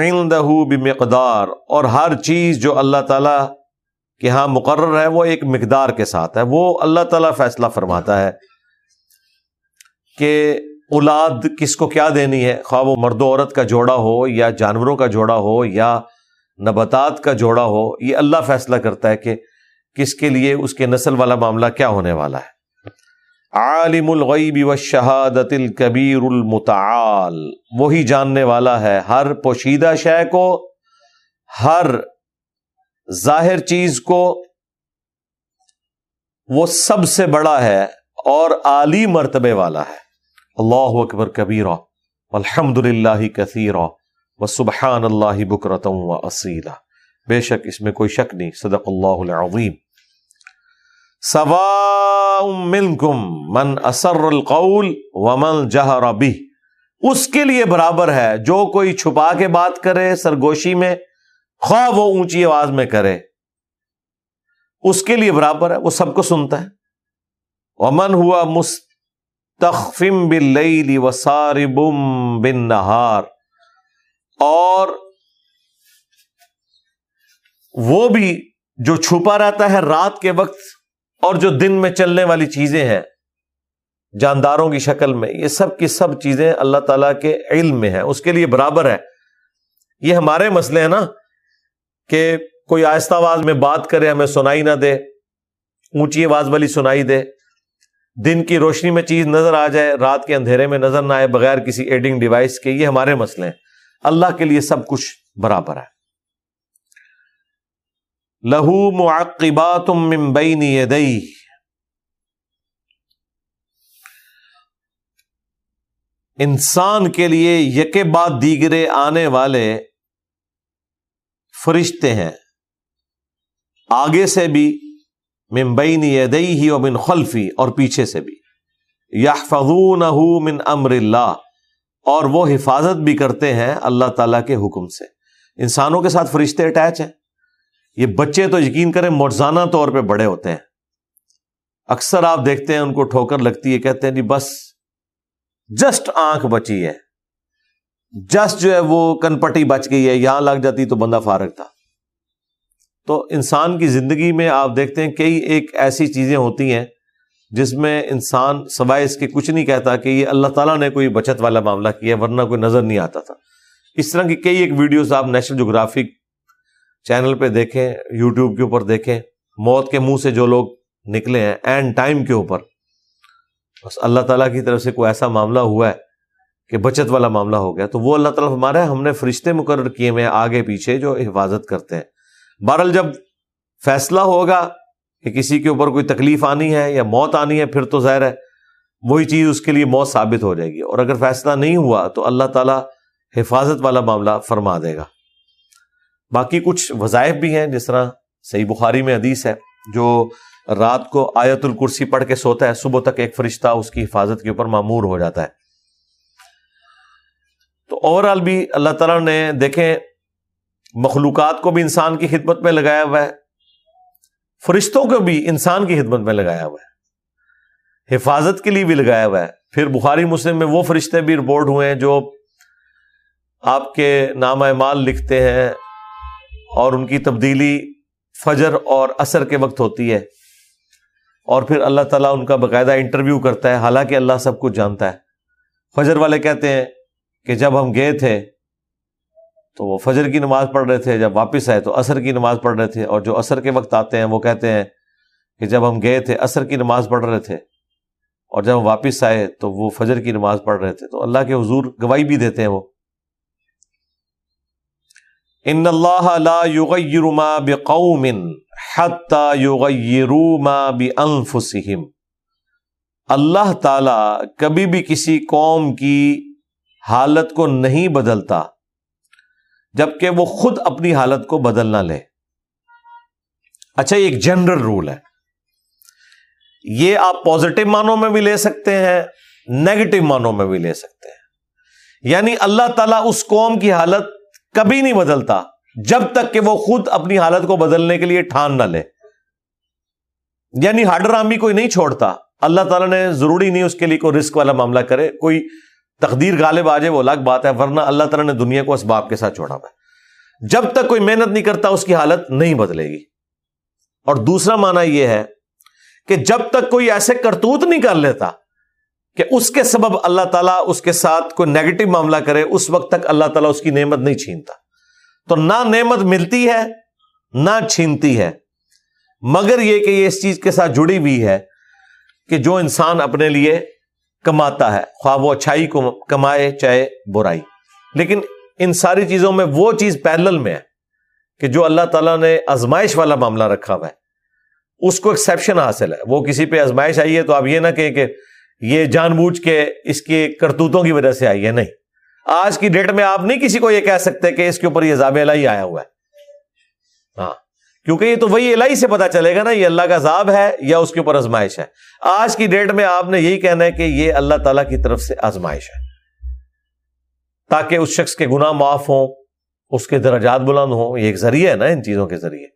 مقدار اور ہر چیز جو اللہ تعالیٰ کے ہاں مقرر ہے، وہ ایک مقدار کے ساتھ ہے۔ وہ اللہ تعالیٰ فیصلہ فرماتا ہے کہ اولاد کس کو کیا دینی ہے؟ خواہ وہ مرد و عورت کا جوڑا ہو یا جانوروں کا جوڑا ہو یا نباتات کا جوڑا ہو، یہ اللہ فیصلہ کرتا ہے کہ کس کے لیے اس کے نسل والا معاملہ کیا ہونے والا ہے۔ عالم الغیب و شہادت الکبیر المتعال، وہی جاننے والا ہے ہر پوشیدہ شے کو، ہر ظاہر چیز کو۔ وہ سب سے بڑا ہے اور عالی مرتبے والا ہے۔ اللہ اکبر کبیرہ الحمد للہ کثیرہ و سبحان اللہ بکرتم و اصیلا۔ بے شک اس میں کوئی شک نہیں صدق اللہ العظیم۔ سوا منکم من اثر القول ومن جہر به اس کے لیے برابر ہے، جو کوئی چھپا کے بات کرے سرگوشی میں خواہ وہ اونچی آواز میں کرے۔ اس کے لیے برابر ہے، وہ سب کو سنتا ہے۔ امن ہوا مستخفم بل وسار بم بن نہار اور وہ بھی جو چھپا رہتا ہے رات کے وقت اور جو دن میں چلنے والی چیزیں ہیں، جانداروں کی شکل میں، یہ سب کی سب چیزیں اللہ تعالیٰ کے علم میں ہیں، اس کے لیے برابر ہے یہ ہمارے مسئلے ہیں نا کہ کوئی آہستہ آواز میں بات کرے، ہمیں سنائی نہ دے، اونچی آواز والی سنائی دے۔ دن کی روشنی میں چیز نظر آ جائے، رات کے اندھیرے میں نظر نہ آئے بغیر کسی ایڈنگ ڈیوائس کے، یہ ہمارے مسئلے ہیں۔ اللہ کے لیے سب کچھ برابر ہے۔ لہو معقبات من بین یدئی انسان کے لیے یکے بعد دیگرے آنے والے فرشتے ہیں۔ آگے سے بھی ممبئی یدئی ہی اور من خلفی، اور پیچھے سے بھی۔ یا من امر اللہ، اور وہ حفاظت بھی کرتے ہیں اللہ تعالی کے حکم سے۔ انسانوں کے ساتھ فرشتے اٹیچ ہیں۔ یہ بچے تو یقین کریں مرزانہ طور پہ بڑے ہوتے ہیں۔ اکثر آپ دیکھتے ہیں ان کو ٹھوکر لگتی ہے، کہتے ہیں جی بس، جسٹ آنکھ بچی ہے۔ جسٹ جو ہے وہ کنپٹی بچ گئی ہے، یہاں لگ جاتی تو بندہ فارغ تھا۔ تو انسان کی زندگی میں آپ دیکھتے ہیں کئی ایک ایسی چیزیں ہوتی ہیں جس میں انسان سوائے اس کے کچھ نہیں کہتا کہ یہ اللہ تعالیٰ نے کوئی بچت والا معاملہ کیا ورنہ کوئی نظر نہیں آتا تھا۔ اس طرح کی کئی ایک ویڈیوز آپ نیشنل جغرافک چینل پہ دیکھیں، یوٹیوب کے اوپر دیکھیں، موت کے منہ سے جو لوگ نکلے ہیں اینڈ ٹائم کے اوپر، بس اللہ تعالیٰ کی طرف سے کوئی ایسا معاملہ ہوا ہے کہ بچت والا معاملہ ہو گیا۔ تو وہ اللہ تعالیٰ ہمارے ہم نے فرشتے مقرر کیے ہوئے آگے پیچھے جو حفاظت کرتے ہیں۔ بہرحال جب فیصلہ ہوگا کہ کسی کے اوپر کوئی تکلیف آنی ہے یا موت آنی ہے، پھر تو ظاہر ہے وہی چیز اس کے لیے موت ثابت ہو جائے گی۔ اور اگر فیصلہ نہیں ہوا تو اللہ تعالیٰ حفاظت والا معاملہ فرما دے گا۔ باقی کچھ وظائف بھی ہیں، جس طرح صحیح بخاری میں حدیث ہے، جو رات کو آیت الکرسی پڑھ کے سوتا ہے، صبح تک ایک فرشتہ اس کی حفاظت کے اوپر معمور ہو جاتا ہے۔ تو اوور آل بھی اللہ تعالیٰ نے دیکھیں مخلوقات کو بھی انسان کی خدمت میں لگایا ہوا ہے۔ فرشتوں کو بھی انسان کی خدمت میں لگایا ہوا ہے۔ حفاظت کے لیے بھی لگایا ہوا ہے۔ پھر بخاری مسلم میں وہ فرشتے بھی رپورٹ ہوئے ہیں جو آپ کے نام مال لکھتے ہیں اور ان کی تبدیلی فجر اور اثر کے وقت ہوتی ہے۔ اور پھر اللہ تعالیٰ ان کا باقاعدہ انٹرویو کرتا ہے۔ حالانکہ اللہ سب کچھ جانتا ہے۔ فجر والے کہتے ہیں کہ جب ہم گئے تھے تو وہ فجر کی نماز پڑھ رہے تھے، جب واپس آئے تو اثر کی نماز پڑھ رہے تھے اور جو اثر کے وقت آتے ہیں وہ کہتے ہیں کہ جب ہم گئے تھے اثر کی نماز پڑھ رہے تھے اور جب ہم واپس آئے تو وہ فجر کی نماز پڑھ رہے تھے۔ تو اللہ کے حضور گواہی بھی دیتے ہیں وہ۔ ان اللہ لا یغیر ما بقوم حتی یغیروا ما بانفسہم۔ اللہ تعالی کبھی بھی کسی قوم کی حالت کو نہیں بدلتا۔ جبکہ وہ خود اپنی حالت کو بدل نہ لے۔ اچھا یہ ایک جنرل رول ہے۔ یہ آپ پازیٹو مانوں میں بھی لے سکتے ہیں نیگیٹو مانوں میں بھی لے سکتے ہیں۔ یعنی اللہ تعالیٰ اس قوم کی حالت کبھی نہیں بدلتا جب تک کہ وہ خود اپنی حالت کو بدلنے کے لیے ٹھان نہ لے۔ یعنی ہارڈر آمی کوئی نہیں چھوڑتا۔ اللہ تعالیٰ نے ضروری نہیں اس کے لیے کوئی رسک والا معاملہ کرے، کوئی تقدیر غالب آ جائے وہ الگ بات ہے، ورنہ اللہ تعالیٰ نے دنیا کو اسباب کے ساتھ چھوڑا ہوا ہے۔ جب تک کوئی محنت نہیں کرتا، اس کی حالت نہیں بدلے گی۔ اور دوسرا مانا یہ ہے کہ جب تک کوئی ایسے کرتوت نہیں کر لیتا کہ اس کے سبب اللہ تعالیٰ اس کے ساتھ کوئی نیگیٹو معاملہ کرے، اس وقت تک اللہ تعالیٰ اس کی نعمت نہیں چھینتا۔ تو نہ نعمت ملتی ہے، نہ چھینتی ہے۔ مگر یہ کہ یہ اس چیز کے ساتھ جڑی ہوئی ہے کہ جو انسان اپنے لیے کماتا ہے، خواہ وہ اچھائی کو کمائے چاہے برائی۔ لیکن ان ساری چیزوں میں وہ چیز پیرل میں ہے کہ جو اللہ تعالیٰ نے ازمائش والا معاملہ رکھا ہوا ہے، اس کو ایکسیپشن حاصل ہے۔ وہ کسی پہ ازمائش آئی ہے تو آپ یہ نہ کہیں کہ یہ جان بوجھ کے اس کے کرتوتوں کی وجہ سے آئی ہے، نہیں۔ آج کی ڈیٹ میں آپ نہیں کسی کو یہ کہہ سکتے کہ اس کے اوپر یہ زاب الہی آیا ہوا ہے۔ ہاں۔ کیونکہ یہ تو وہی الہی سے پتا چلے گا نا، یہ اللہ کا عذاب ہے یا اس کے اوپر آزمائش ہے۔ آج کی ڈیٹ میں آپ نے یہی کہنا ہے کہ یہ اللہ تعالیٰ کی طرف سے آزمائش ہے۔ تاکہ اس شخص کے گناہ معاف ہوں، اس کے درجات بلند ہوں، یہ ایک ذریعہ ہے نا ان چیزوں کے ذریعے۔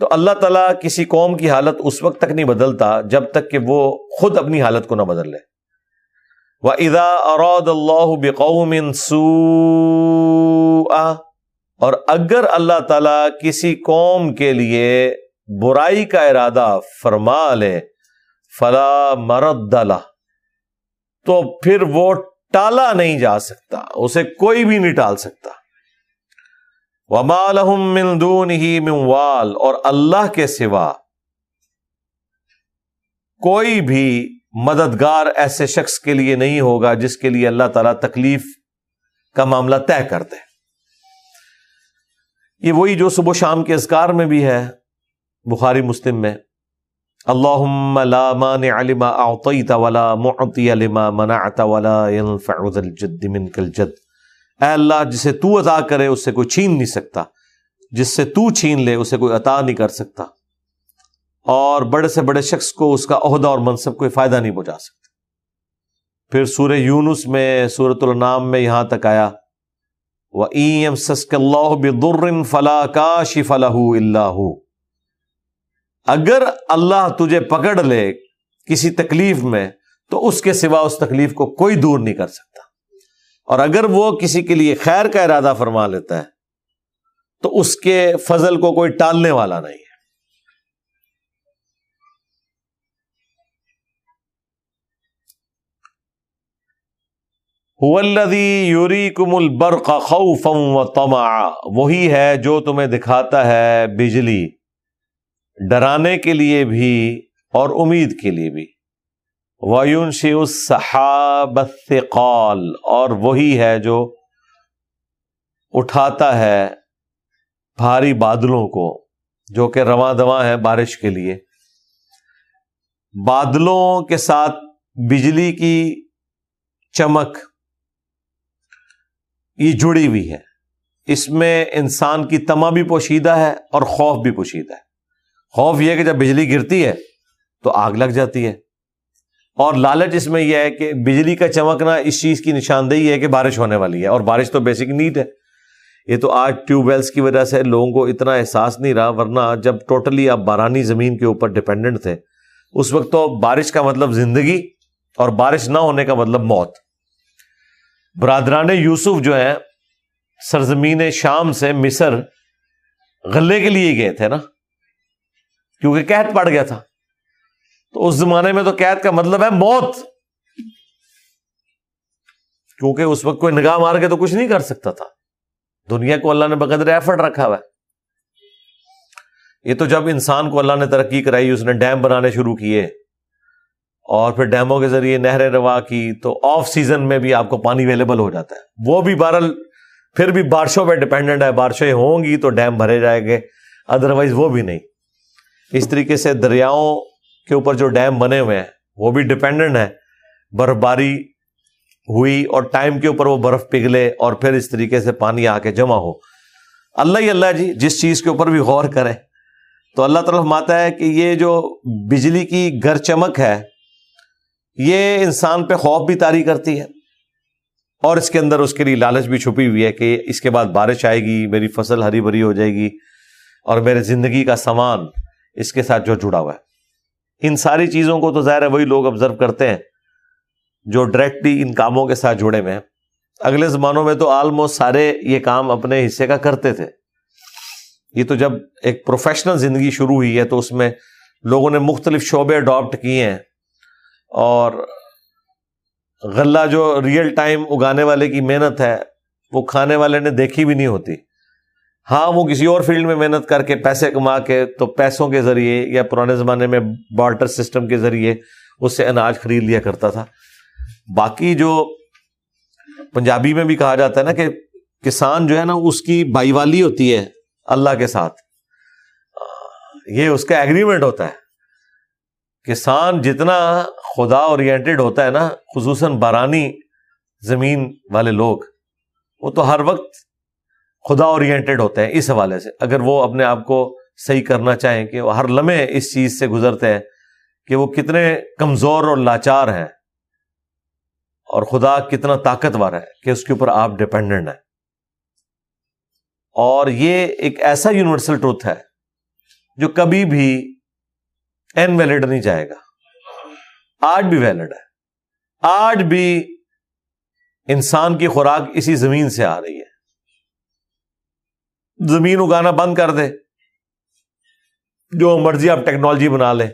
تو اللہ تعالیٰ کسی قوم کی حالت اس وقت تک نہیں بدلتا جب تک کہ وہ خود اپنی حالت کو نہ بدل لے۔ وہ ادا اراد اللہ بقوم سو اور اگر اللہ تعالیٰ کسی قوم کے لیے برائی کا ارادہ فرما لے، فلا مرد تو پھر وہ ٹالا نہیں جا سکتا، اسے کوئی بھی نہیں ٹال سکتا۔ من دون ہی وال، اور اللہ کے سوا کوئی بھی مددگار ایسے شخص کے لیے نہیں ہوگا جس کے لیے اللہ تعالی تکلیف کا معاملہ طے کر دے۔ یہ وہی جو صبح شام کے اذکار میں بھی ہے، بخاری، مسلم میں۔ اللہ لا مانع لما اعطیت ولا معطی لما منعت ولا ينفع ذا الجد منك الجد۔ اے اللہ، جسے تو عطا کرے اس سے کوئی چھین نہیں سکتا۔ جس سے تو چھین لے، اسے کوئی عطا نہیں کر سکتا۔ اور بڑے سے بڑے شخص کو اس کا عہدہ اور منصب کوئی فائدہ نہیں پہنچا سکتا۔ پھر سورہ یونس میں سورت النام میں یہاں تک آیا۔ وَإِن يَمْسَسْكَ اللَّهُ بِضُرٍ فَلَا كَاشِفَ لَهُ إِلَّا هُ اگر اللہ تجھے پکڑ لے کسی تکلیف میں، تو اس کے سوا اس تکلیف کو کوئی دور نہیں کر سکتا۔ اور اگر وہ کسی کے لیے خیر کا ارادہ فرما لیتا ہے، تو اس کے فضل کو کوئی ٹالنے والا نہیں۔ ہے یوری کم البرق خوفم و تما وہی ہے جو تمہیں دکھاتا ہے بجلی۔ ڈرانے کے لیے بھی اور امید کے لیے بھی۔ ویون شیو صحاب قال اور وہی ہے جو اٹھاتا ہے بھاری بادلوں کو، جو کہ رواں دواں ہے بارش کے لیے۔ بادلوں کے ساتھ بجلی کی چمک یہ جڑی ہوئی ہے۔ اس میں انسان کی تما بھی پوشیدہ ہے اور خوف بھی پوشیدہ ہے۔ خوف یہ کہ جب بجلی گرتی ہے تو آگ لگ جاتی ہے۔ اور لالچ اس میں یہ ہے کہ بجلی کا چمکنا اس چیز کی نشاندہی ہے کہ بارش ہونے والی ہے اور بارش تو بیسک نیٹ ہے۔ یہ تو آج ٹیوب ویلس کی وجہ سے لوگوں کو اتنا احساس نہیں رہا، ورنہ جب ٹوٹلی آپ بارانی زمین کے اوپر ڈپینڈنٹ تھے، اس وقت تو بارش کا مطلب زندگی اور بارش نہ ہونے کا مطلب موت۔ برادران یوسف جو ہیں، سرزمین شام سے مصر غلے کے لیے گئے تھے نا۔ کیونکہ قید پڑ گیا تھا۔ تو اس زمانے میں تو قید کا مطلب ہے موت۔ کیونکہ اس وقت کوئی نگاہ مار کے تو کچھ نہیں کر سکتا تھا۔ دنیا کو اللہ نے بقدر ایفرٹ رکھا ہوا ہے۔ یہ تو جب انسان کو اللہ نے ترقی کرائی، اس نے ڈیم بنانے شروع کیے۔ اور پھر ڈیموں کے ذریعے نہریں روا کی، تو آف سیزن میں بھی آپ کو پانی اویلیبل ہو جاتا ہے۔ وہ بھی بہرل پھر بھی بارشوں پہ ڈپینڈنٹ ہے، بارشیں ہوں گی تو ڈیم بھرے جائیں گے ادروائز وہ بھی نہیں۔ اس طریقے سے دریاؤں کے اوپر جو ڈیم بنے ہوئے ہیں، وہ بھی ڈپینڈنٹ ہے برف باری ہوئی اور ٹائم کے اوپر وہ برف پگھلے اور پھر اس طریقے سے پانی آ کے جمع ہو۔ اللہ ہی اللہ جی جس چیز کے اوپر بھی غور کرے تو اللہ تعالیٰ ماتا ہے کہ یہ جو بجلی کی گر چمک ہے یہ انسان پہ خوف بھی تاری کرتی ہے اور اس کے اندر اس کے لیے لالچ بھی چھپی ہوئی ہے کہ اس کے بعد بارش آئے گی، میری فصل ہری بھری ہو جائے گی اور میرے زندگی کا سامان اس کے ساتھ جو جڑا ہوا ہے۔ ان ساری چیزوں کو تو ظاہر ہے وہی لوگ آبزرو کرتے ہیں جو ڈائریکٹلی ان کاموں کے ساتھ جڑے ہوئے ہیں۔ اگلے زمانوں میں تو آلموسٹ سارے یہ کام اپنے حصے کا کرتے تھے۔ یہ تو جب ایک پروفیشنل زندگی شروع ہوئی ہے تو اس میں لوگوں نے مختلف شعبے اڈاپٹ کیے ہیں۔ اور غلہ جو ریئل ٹائم اگانے والے کی محنت ہے، وہ کھانے والے نے دیکھی بھی نہیں ہوتی۔ ہاں وہ کسی اور فیلڈ میں محنت کر کے پیسے کما کے تو پیسوں کے ذریعے یا پرانے زمانے میں بارٹر سسٹم کے ذریعے اس سے اناج خرید لیا کرتا تھا۔ باقی جو پنجابی میں بھی کہا جاتا ہے نا کہ کسان جو ہے نا، اس کی بائی والی ہوتی ہے اللہ کے ساتھ۔ یہ اس کا ایگریمنٹ ہوتا ہے۔ کسان جتنا خدا اورینٹیڈ ہوتا ہے نا، خصوصاً بارانی زمین والے لوگ، وہ تو ہر وقت خدا اورینٹیڈ ہوتے ہیں اس حوالے سے۔ اگر وہ اپنے آپ کو صحیح کرنا چاہیں کہ وہ ہر لمحے اس چیز سے گزرتے ہیں کہ وہ کتنے کمزور اور لاچار ہیں اور خدا کتنا طاقتور ہے کہ اس کے اوپر آپ ڈپینڈنٹ ہیں۔ اور یہ ایک ایسا یونیورسل ٹروتھ ہے جو کبھی بھی این ویلڈ نہیں جائے گا۔ آج بھی ویلڈ ہے۔ آج بھی انسان کی خوراک اسی زمین سے آ رہی ہے۔ زمین اگانا بند کر دے۔ جو مرضی آپ ٹیکنالوجی بنا لیں۔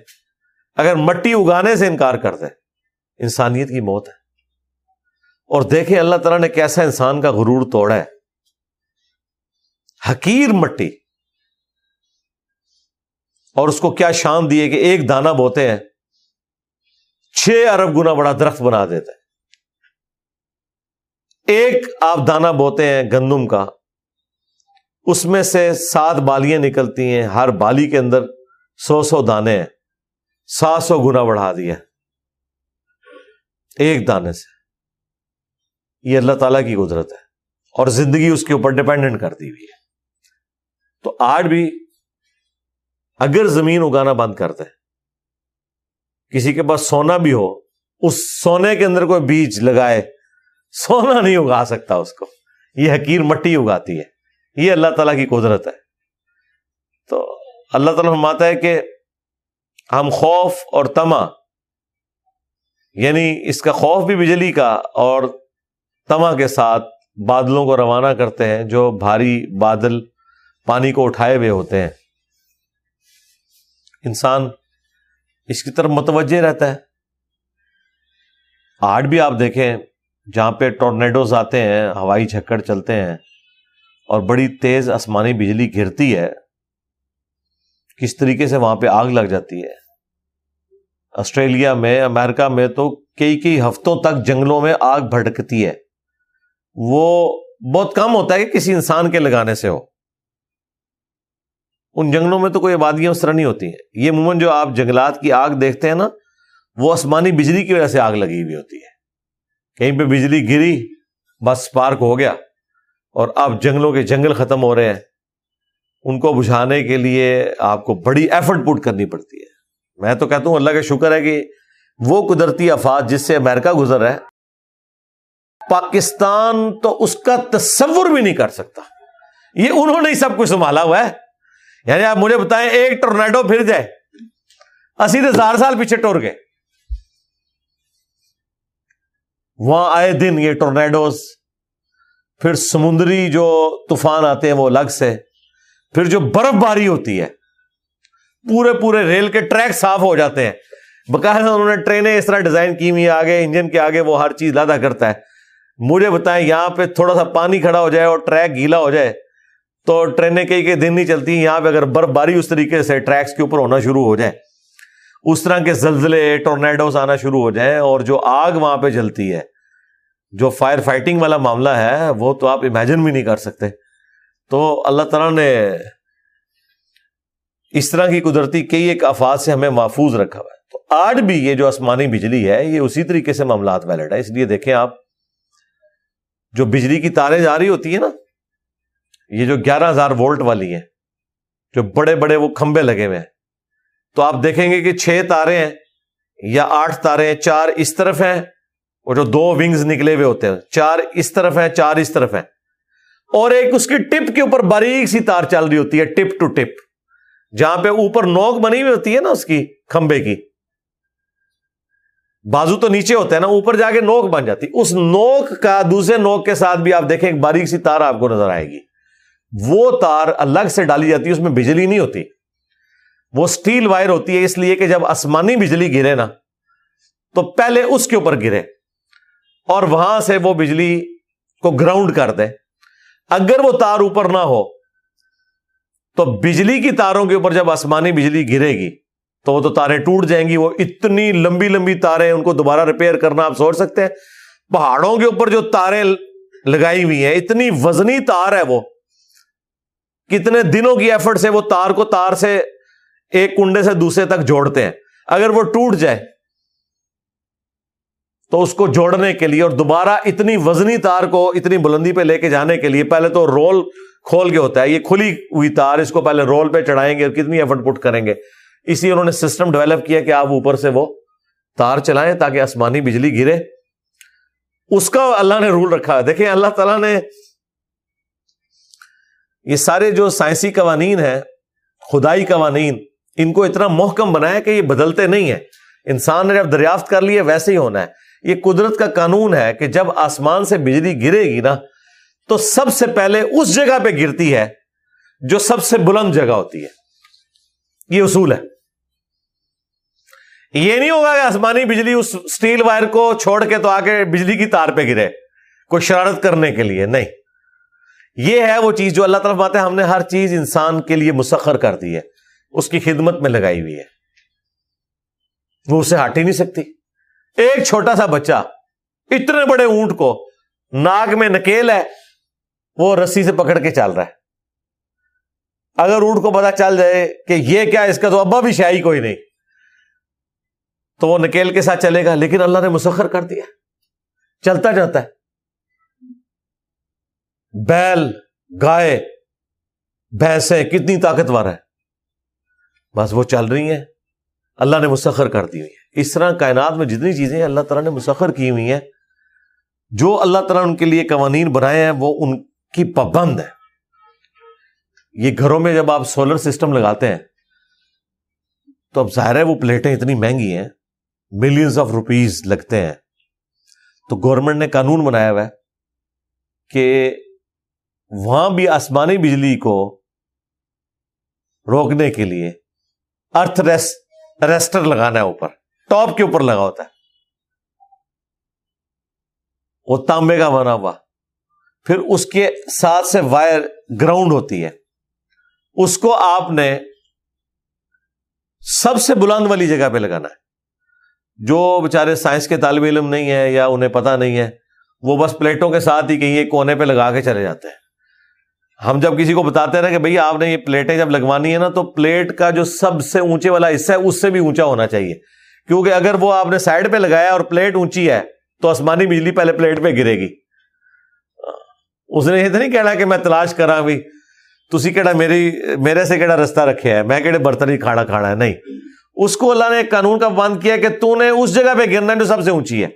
اگر مٹی اگانے سے انکار کر دے، انسانیت کی موت ہے۔ اور دیکھیں اللہ تعالیٰ نے کیسا انسان کا غرور توڑا ہے۔ حقیر مٹی۔ اور اس کو کیا شان دیے کہ ایک دانہ بوتے ہیں، چھ ارب گنا بڑا درخت بنا دیتے ہیں۔ ایک آپ دانا بوتے ہیں گندم کا، اس میں سے سات بالیاں نکلتی ہیں، ہر بالی کے اندر سو سو دانے ہیں، سات سو گنا بڑھا دیا ایک دانے سے۔ یہ اللہ تعالیٰ کی قدرت ہے اور زندگی اس کے اوپر ڈپینڈنٹ کر دی ہوئی ہے۔ تو آج بھی اگر زمین اگانا بند کر دے، کسی کے پاس سونا بھی ہو، اس سونے کے اندر کوئی بیج لگائے، سونا نہیں اگا سکتا اس کو۔ یہ حقیر مٹی اگاتی ہے۔ یہ اللہ تعالیٰ کی قدرت ہے۔ تو اللہ تعالیٰ فرماتا ہے کہ ہم خوف اور تما یعنی اس کا خوف بھی بجلی کا اور تما کے ساتھ بادلوں کو روانہ کرتے ہیں، جو بھاری بادل پانی کو اٹھائے ہوئے ہوتے ہیں۔ انسان اس کی طرف متوجہ رہتا ہے۔ آج بھی آپ دیکھیں جہاں پہ ٹورنیڈوز آتے ہیں، ہوائی جھکڑ چلتے ہیں اور بڑی تیز آسمانی بجلی گرتی ہے، کس طریقے سے وہاں پہ آگ لگ جاتی ہے؟ آسٹریلیا میں، امریکہ میں تو کئی کئی ہفتوں تک جنگلوں میں آگ بھڑکتی ہے۔ وہ بہت کم ہوتا ہے کہ کسی انسان کے لگانے سے ہو۔ ان جنگلوں میں تو کوئی آبادیاں اس طرح نہیں ہوتی ہیں۔ یہ عموماً جو آپ جنگلات کی آگ دیکھتے ہیں نا، وہ آسمانی بجلی کی وجہ سے آگ لگی ہوئی ہوتی ہے۔ کہیں پہ بجلی گری، بس پارک ہو گیا اور اب جنگلوں کے جنگل ختم ہو رہے ہیں۔ ان کو بجھانے کے لیے آپ کو بڑی ایفرٹ پٹ کرنی پڑتی ہے۔ میں تو کہتا ہوں، اللہ کا شکر ہے کہ وہ قدرتی افات جس سے امریکہ گزر ہے، پاکستان تو اس کا تصور بھی نہیں کر سکتا۔ یہ انہوں نے سب کچھ سنبھالا ہوا ہے۔ یعنی آپ مجھے بتائیں ایک ٹورنیڈو پھر جائے اسی ہزار سال پیچھے ٹور گئے وہاں آئے دن یہ ٹورنیڈوز پھر سمندری جو طوفان آتے ہیں وہ الگ سے پھر جو برف باری ہوتی ہے پورے پورے ریل کے ٹریک صاف ہو جاتے ہیں باقاعدہ انہوں نے ٹرینیں اس طرح ڈیزائن کی ہوئی آگے انجن کے آگے وہ ہر چیز لادا کرتا ہے مجھے بتائیں یہاں پہ تھوڑا سا پانی کھڑا ہو جائے اور ٹریک گیلا ہو جائے تو ٹرینیں کئی کئی دن نہیں چلتی یہاں پہ اگر برف باری اس طریقے سے ٹریکس کے اوپر ہونا شروع ہو جائے اس طرح کے زلزلے، ٹورنیڈوز آنا شروع ہو جائیں اور جو آگ وہاں پہ جلتی ہے، جو فائر فائٹنگ والا معاملہ ہے، وہ تو آپ امیجن بھی نہیں کر سکتے۔ تو اللہ تعالیٰ نے اس طرح کی قدرتی کئی ایک افاد سے ہمیں محفوظ رکھا ہوا ہے۔ تو آج بھی یہ جو آسمانی بجلی ہے، یہ اسی طریقے سے معاملات ویلڈ ہے۔ اس لیے دیکھیں آپ، جو بجلی کی تاریں جا رہی ہوتی ہیں نا یہ جو گیارہ ہزار وولٹ والی ہیں، جو بڑے بڑے وہ کھمبے لگے ہوئے ہیں۔ تو آپ دیکھیں گے کہ چھ تارے ہیں یا آٹھ تارے ہیں، چار اس طرف ہیں وہ جو دو ونگز نکلے ہوئے ہوتے ہیں، چار اس طرف ہیں، چار اس طرف ہیں۔ اور ایک اس کی ٹپ کے اوپر باریک سی تار چل رہی ہوتی ہے، ٹپ ٹو ٹپ، جہاں پہ اوپر نوک بنی ہوئی ہوتی ہے نا اس کی کھمبے کی۔ بازو تو نیچے ہوتا ہے نا، اوپر جا کے نوک بن جاتی۔ اس نوک کا، دوسرے نوک کے ساتھ بھی آپ دیکھیں، ایک باریک سی تار آپ کو نظر آئے گی۔ وہ تار الگ سے ڈالی جاتی ہے، اس میں بجلی نہیں ہوتی۔ وہ اسٹیل وائر ہوتی ہے، اس لیے کہ جب آسمانی بجلی گرے نا، تو پہلے اس کے اوپر گرے۔ اور وہاں سے وہ بجلی کو گراؤنڈ کر دے۔ اگر وہ تار اوپر نہ ہو، تو بجلی کی تاروں کے اوپر جب آسمانی بجلی گرے گی، تو وہ تو تاریں ٹوٹ جائیں گی۔ وہ اتنی لمبی لمبی تاریں ان کو دوبارہ ریپیئر کرنا آپ سوچ سکتے ہیں۔ پہاڑوں کے اوپر جو تاریں لگائی ہوئی ہیں، اتنی وزنی تار ہے وہ۔ کتنے دنوں کی ایفرٹ سے وہ تار کو تار سے ایک کنڈے سے دوسرے تک جوڑتے ہیں۔ اگر وہ ٹوٹ جائے تو اس کو جوڑنے کے لیے اور دوبارہ اتنی وزنی تار کو اتنی بلندی پہ لے کے جانے کے لیے پہلے تو رول کھول کے ہوتا ہے۔ یہ کھلی ہوئی تار اس کو پہلے رول پہ چڑھائیں گے اور کتنی ایفرٹ پٹ کریں گے۔ اسی انہوں نے سسٹم ڈیولپ کیا کہ آپ اوپر سے وہ تار چلائیں تاکہ آسمانی بجلی گرے۔ اس کا اللہ نے رول رکھا۔ ہے دیکھیں اللہ تعالیٰ نے یہ سارے جو سائنسی قوانین ہیں، خدائی قوانین، ان کو اتنا محکم بنایا کہ یہ بدلتے نہیں ہیں۔ انسان نے جب دریافت کر لیے، ویسے ہی ہونا ہے۔ یہ قدرت کا قانون ہے کہ جب آسمان سے بجلی گرے گی نا، تو سب سے پہلے اس جگہ پہ گرتی ہے جو سب سے بلند جگہ ہوتی ہے۔ یہ اصول ہے۔ یہ نہیں ہوگا کہ آسمانی بجلی اس اسٹیل وائر کو چھوڑ کے تو آ کے بجلی کی تار پہ گرے، کوئی شرارت کرنے کے لیے، نہیں۔ یہ ہے وہ چیز جو اللہ طرف بات ہے ہم نے ہر چیز انسان کے لیے مسخر کر دی ہے۔ اس کی خدمت میں لگائی ہوئی ہے۔ وہ اسے ہٹ ہی نہیں سکتی۔ ایک چھوٹا سا بچہ، اتنے بڑے اونٹ کو ناک میں نکیل ہے، وہ رسی سے پکڑ کے چل رہا ہے۔ اگر اونٹ کو پتا چل جائے کہ یہ کیا اس کا تو ابا بھی شاہی کوئی نہیں۔ تو وہ نکیل کے ساتھ چلے گا، لیکن اللہ نے مسخر کر دیا۔ چلتا جاتا ہے۔ بیل، گائے، بھینسیں، کتنی طاقتور ہے بس وہ چل رہی ہیں۔ اللہ نے مسخر کر دی ہوئی ہے اس طرح کائنات میں جتنی چیزیں اللہ تعالیٰ نے مسخر کی ہوئی ہیں، جو اللہ تعالیٰ ان کے لیے قوانین بنائے ہیں، وہ ان کی پابند ہے یہ گھروں میں جب آپ سولر سسٹم لگاتے ہیں، تو اب ظاہر ہے وہ پلیٹیں اتنی مہنگی ہیں ملینز آف روپیز لگتے ہیں۔ تو گورنمنٹ نے قانون بنایا ہوا ہے کہ وہاں بھی آسمانی بجلی کو روکنے کے لیے ارتھ ریسٹر لگانا ہے اوپر۔ ٹاپ کے اوپر لگا ہوتا ہے۔ وہ تانبے کا بنا ہوا۔ پھر اس کے ساتھ سے وائر گراؤنڈ ہوتی ہے۔ اس کو آپ نے سب سے بلند والی جگہ پہ لگانا ہے۔ جو بےچارے سائنس کے طالب علم نہیں ہے یا انہیں پتا نہیں ہے، وہ بس پلیٹوں کے ساتھ ہی کہیں کونے پہ لگا کے چلے جاتے ہیں۔ ہم جب کسی کو بتاتے رہے کہ بھائی آپ نے یہ پلیٹیں جب لگوانی ہے نا تو پلیٹ کا جو سب سے اونچے والا حصہ ہے اس سے بھی اونچا ہونا چاہیے۔ کیونکہ اگر وہ آپ نے سائڈ پہ لگایا اور پلیٹ اونچی ہے تو آسمانی بجلی پہلے پلیٹ پہ گرے گی۔ اس نے یہ تو نہیں کہنا کہ میں تلاش کرا بھی تھی کہڑا میری، میرے سے کہڑا رستہ رکھے ہے، میں کہڑے برتن ہی کھانا کھانا ہے۔ نہیں، اس کو اللہ نے ایک قانون کا بند کیا کہ تو نے اس جگہ پہ گرنا جو سب سے اونچی ہے۔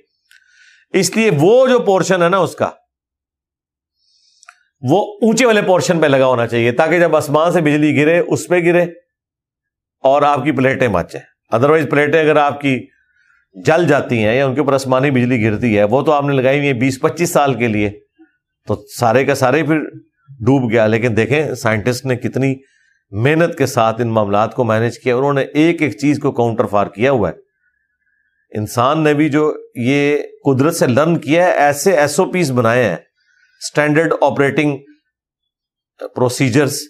اس لیے وہ جو پورشن ہے نا اس کا وہ اونچے والے پورشن پہ لگا ہونا چاہیے تاکہ جب آسمان سے بجلی گرے، اس پہ گرے اور آپ کی پلیٹیں بچیں ادروائز پلیٹیں اگر آپ کی جل جاتی ہیں یا ان کے اوپر آسمانی بجلی گرتی ہے، وہ تو آپ نے لگائی ہوئی ہے بیس پچیس سال کے لیے۔ تو سارے کا سارے پھر ڈوب گیا۔ لیکن دیکھیں سائنٹسٹ نے کتنی محنت کے ساتھ ان معاملات کو مینج کیا انہوں نے ایک ایک چیز کو کاؤنٹر فار کیا ہوا ہے۔ انسان نے بھی جو یہ قدرت سے لرن کیا ہے، ایسے ایس او پیز بنائے ہیں۔ اسٹینڈرڈ آپریٹنگ پروسیجرس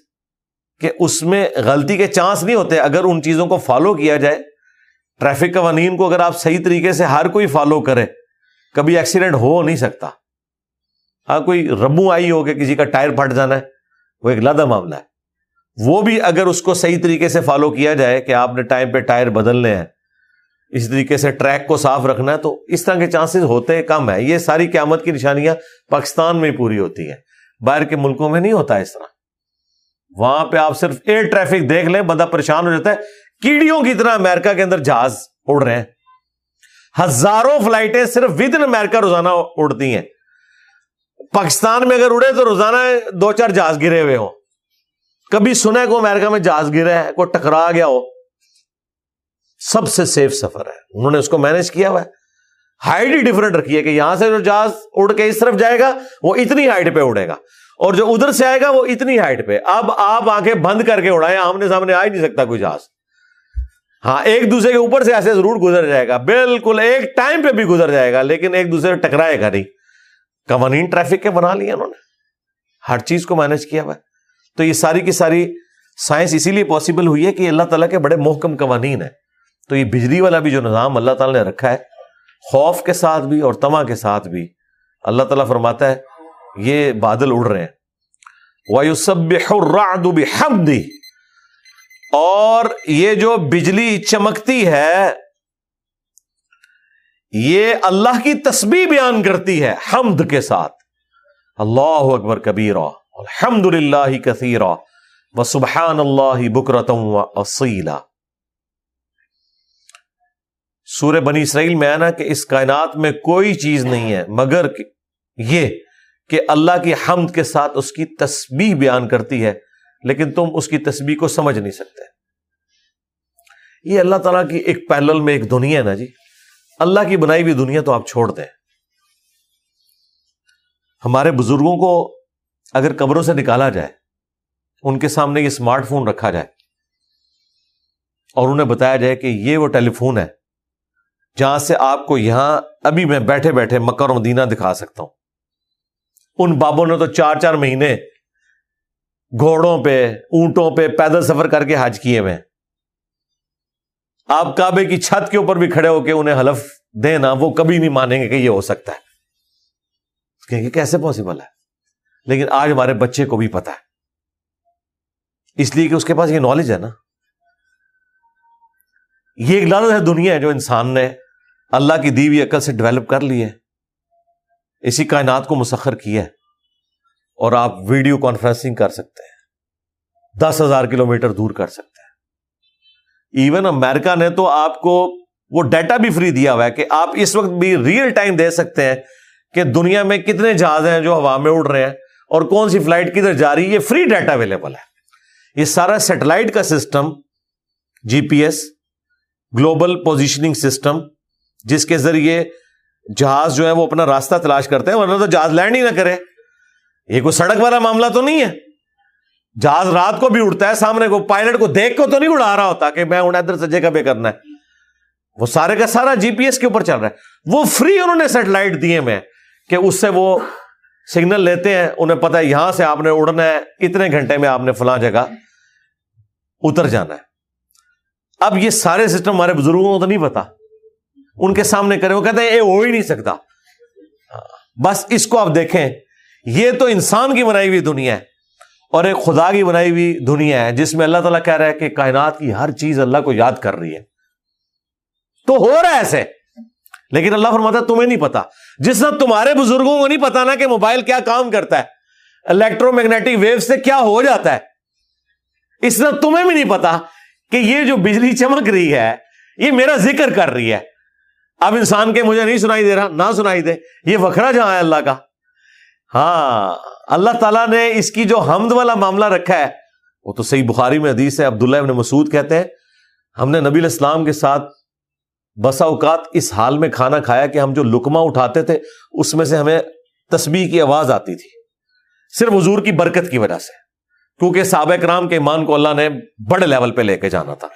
کہ اس میں غلطی کے چانس نہیں ہوتے۔ اگر ان چیزوں کو فالو کیا جائے ٹریفک قوانین کو اگر آپ صحیح طریقے سے ہر کوئی فالو کرے کبھی ایکسیڈنٹ ہو نہیں سکتا۔ ہاں کوئی ربو آئی ہو کہ کسی کا ٹائر پھٹ جانا ہے، وہ ایک لادہ معاملہ ہے۔ وہ بھی اگر اس کو صحیح طریقے سے فالو کیا جائے کہ آپ نے ٹائم پہ ٹائر بدلنے ہیں اس طریقے سے ٹریک کو صاف رکھنا ہے، تو اس طرح کے چانسز ہوتے کم ہے یہ ساری قیامت کی نشانیاں پاکستان میں پوری ہوتی ہیں۔ باہر کے ملکوں میں نہیں ہوتا اس طرح۔ وہاں پہ آپ صرف ایئر ٹریفک دیکھ لیں، بندہ پریشان ہو جاتا ہے۔ کیڑیوں کی طرح امیرکا کے اندر جہاز اڑ رہے ہیں۔ ہزاروں فلائٹیں صرف ود ان امیرکا روزانہ اڑتی ہیں۔ پاکستان میں اگر اڑے تو روزانہ دو چار جہاز گرے ہوئے ہوں۔ کبھی سنا کو امیرکا میں جہاز گرا ہے کوئی ٹکرا گیا ہو۔ سب سے سیف سفر ہے۔ انہوں نے اس کو مینج کیا ہوا ہے۔ ہائٹ ہی ڈفرنٹ رکھی ہے کہ یہاں سے جو جہاز اڑ کے اس طرف جائے گا، وہ اتنی ہائٹ پہ اڑے گا۔ اور جو ادھر سے آئے گا، وہ اتنی ہائٹ پہ۔ اب آپ آنکھیں بند کر کے اڑائے آمنے سامنے آ ہی نہیں سکتا کوئی جہاز۔ ہاں ایک دوسرے کے اوپر سے ایسے ضرور گزر جائے گا۔ بالکل ایک ٹائم پہ بھی گزر جائے گا، لیکن ایک دوسرے ٹکرائے گا نہیں۔ قوانین ٹریفک کے بنا لیا انہوں نے۔ ہر چیز کو مینج کیا ہوا تو یہ ساری کی ساری سائنس اسی لیے پاسبل ہوئی ہے کہ اللہ تعالیٰ کے بڑے محکم قوانین ہیں۔ تو یہ بجلی والا بھی جو نظام اللہ تعالیٰ نے رکھا ہے، خوف کے ساتھ بھی اور تما کے ساتھ بھی، اللہ تعالیٰ فرماتا ہے، یہ بادل اڑ رہے ہیں۔ اور یہ جو بجلی چمکتی ہے، یہ اللہ کی تسبیح بیان کرتی ہے حمد کے ساتھ۔ اللہ اکبر کبیرا الحمد للہ کثیرا و سبحان اللہ بکرتم و اصیلا سورہ بنی اسرائیل میں آنا کہ اس کائنات میں کوئی چیز نہیں ہے، مگر یہ کہ اللہ کی حمد کے ساتھ اس کی تسبیح بیان کرتی ہے، لیکن تم اس کی تسبیح کو سمجھ نہیں سکتے۔ یہ اللہ تعالیٰ کی ایک پیلل میں ایک دنیا ہے نا جی۔ اللہ کی بنائی ہوئی دنیا تو آپ چھوڑ دیں۔ ہمارے بزرگوں کو اگر قبروں سے نکالا جائے، ان کے سامنے یہ اسمارٹ فون رکھا جائے اور انہیں بتایا جائے کہ یہ وہ ٹیلی فون ہے جہاں سے آپ کو یہاں ابھی میں بیٹھے بیٹھے مکر مدینہ دکھا سکتا ہوں۔ ان بابوں نے تو چار چار مہینے گھوڑوں پہ، اونٹوں پہ پیدل سفر کر کے حج کیے ہوئے آپ کعبے کی چھت کے اوپر بھی کھڑے ہو کے انہیں حلف دینا وہ کبھی نہیں مانیں گے کہ یہ ہو سکتا ہے۔ کہ کیسے پاسبل ہے؟ لیکن آج ہمارے بچے کو بھی پتا ہے۔ اس لیے کہ اس کے پاس یہ نالج ہے نا۔ یہ ایک لالت ہے دنیا ہے جو انسان نے اللہ کی دیوی عقل سے ڈیولپ کر لی ہے۔ اسی کائنات کو مسخر کیا ہے۔ اور آپ ویڈیو کانفرنسنگ کر سکتے ہیں۔ دس ہزار کلو میٹر دور کر سکتے ہیں۔ ایون امیرکا نے تو آپ کو وہ ڈیٹا بھی فری دیا ہوا ہے کہ آپ اس وقت بھی ریئل ٹائم دے سکتے ہیں کہ دنیا میں کتنے جہاز ہیں جو ہوا میں اڑ رہے ہیں اور کون سی فلائٹ کدھر جا رہی ہے۔ یہ فری ڈیٹا اویلیبل ہے۔ یہ سارا سیٹلائٹ کا system G P S global positioning system جس کے ذریعے جہاز جو ہے وہ اپنا راستہ تلاش کرتے ہیں، ورنہ تو جہاز لینڈ ہی نہ کرے۔ یہ کوئی سڑک والا معاملہ تو نہیں ہے۔ جہاز رات کو بھی اڑتا ہے، سامنے کو پائلٹ کو دیکھ کو تو نہیں اڑا رہا ہوتا کہ میں ادھر سے جگہ پہ کرنا ہے۔ وہ سارے کا سارا جی پی ایس کے اوپر چل رہا ہے۔ وہ فری انہوں نے سیٹلائٹ دیے میں کہ اس سے وہ سگنل لیتے ہیں۔ انہیں پتا ہے یہاں سے آپ نے اڑنا ہے، اتنے گھنٹے میں آپ نے فلاں جگہ اتر جانا ہے۔ اب یہ سارے سسٹم ہمارے بزرگوں کو تو نہیں پتا ان کے سامنے کرے وہ کہتے ہیں یہ ہو ہی نہیں سکتا۔ بس اس کو آپ دیکھیں۔ یہ تو انسان کی بنائی ہوئی دنیا ہے اور ایک خدا کی بنائی ہوئی دنیا ہے، جس میں اللہ تعالیٰ کہہ رہا ہے کہ کائنات کی ہر چیز اللہ کو یاد کر رہی ہے۔ تو ہو رہا ہے ایسے۔ لیکن اللہ فرماتا ہے، تمہیں نہیں پتا۔ جس طرح تمہارے بزرگوں کو نہیں پتا نا کہ موبائل کیا کام کرتا ہے۔ الیکٹرو میگنیٹک ویو سے کیا ہو جاتا ہے۔ اس طرح تمہیں بھی نہیں پتا کہ یہ جو بجلی چمک رہی ہے، یہ میرا ذکر کر رہی ہے۔ اب انسان کے مجھے نہیں سنائی دے رہا، نہ سنائی دے۔ یہ وکھرا جہاں ہے اللہ کا۔ ہاں اللہ تعالیٰ نے اس کی جو حمد والا معاملہ رکھا ہے، وہ تو صحیح بخاری میں حدیث ہے، عبداللہ ابن مسعود کہتے ہیں، ہم نے نبی الاسلام کے ساتھ بسا اوقات اس حال میں کھانا کھایا کہ ہم جو لکما اٹھاتے تھے، اس میں سے ہمیں تسبیح کی آواز آتی تھی۔ صرف حضور کی برکت کی وجہ سے۔ کیونکہ صحابہ کرام کے ایمان کو اللہ نے بڑے لیول پہ لے کے جانا تھا۔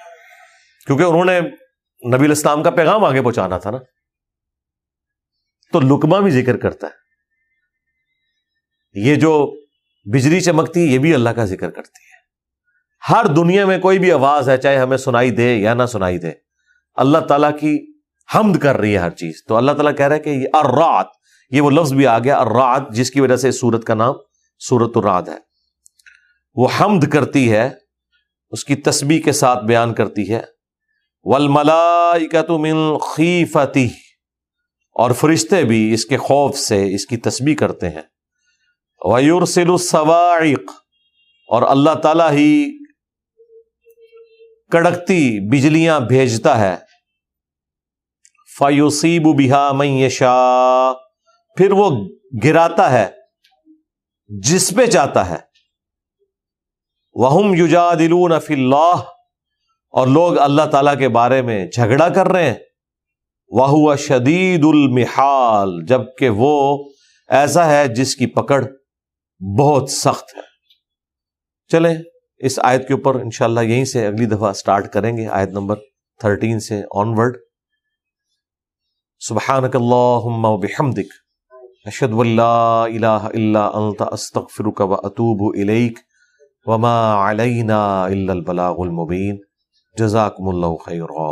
کیونکہ انہوں نے نبی الاسلام کا پیغام آگے پہنچانا تھا نا۔ تو لکما بھی ذکر کرتا ہے۔ یہ جو بجلی چمکتی یہ بھی اللہ کا ذکر کرتی ہے۔ ہر دنیا میں کوئی بھی آواز ہے، چاہے ہمیں سنائی دے یا نہ سنائی دے، اللہ تعالیٰ کی حمد کر رہی ہے ہر چیز۔ تو اللہ تعالیٰ کہہ رہا ہے کہ یہ ارات یہ وہ لفظ بھی آ گیا ارات جس کی وجہ سے سورت کا نام سورت الراد ہے۔ وہ حمد کرتی ہے، اس کی تسبیح کے ساتھ بیان کرتی ہے۔ من خیفتی۔ اور فرشتے بھی اس کے خوف سے اس کی تسبیح کرتے ہیں۔ ویورسل السواعق۔ اور اللہ تعالی ہی کڑکتی بجلیاں بھیجتا ہے۔ فیوسیب بہا میشا پھر وہ گراتا ہے، جس پہ چاہتا ہے۔ وہ یوجا دلون اللہ اور لوگ اللہ تعالی کے بارے میں جھگڑا کر رہے ہیں۔ وہ شدید المحال، جبکہ وہ ایسا ہے جس کی پکڑ بہت سخت ہے۔ چلیں، اس آیت کے اوپر انشاءاللہ یہیں سے اگلی دفعہ سٹارٹ کریں گے، آیت نمبر تھرٹین سے آن ورڈ سبحانک اللہم و بحمدک، اشہد واللہ الہ الا انت، استغفرک و اتوب الیک، وما علینا الا البلاغ المبین۔ جزاکم اللہ خیرہ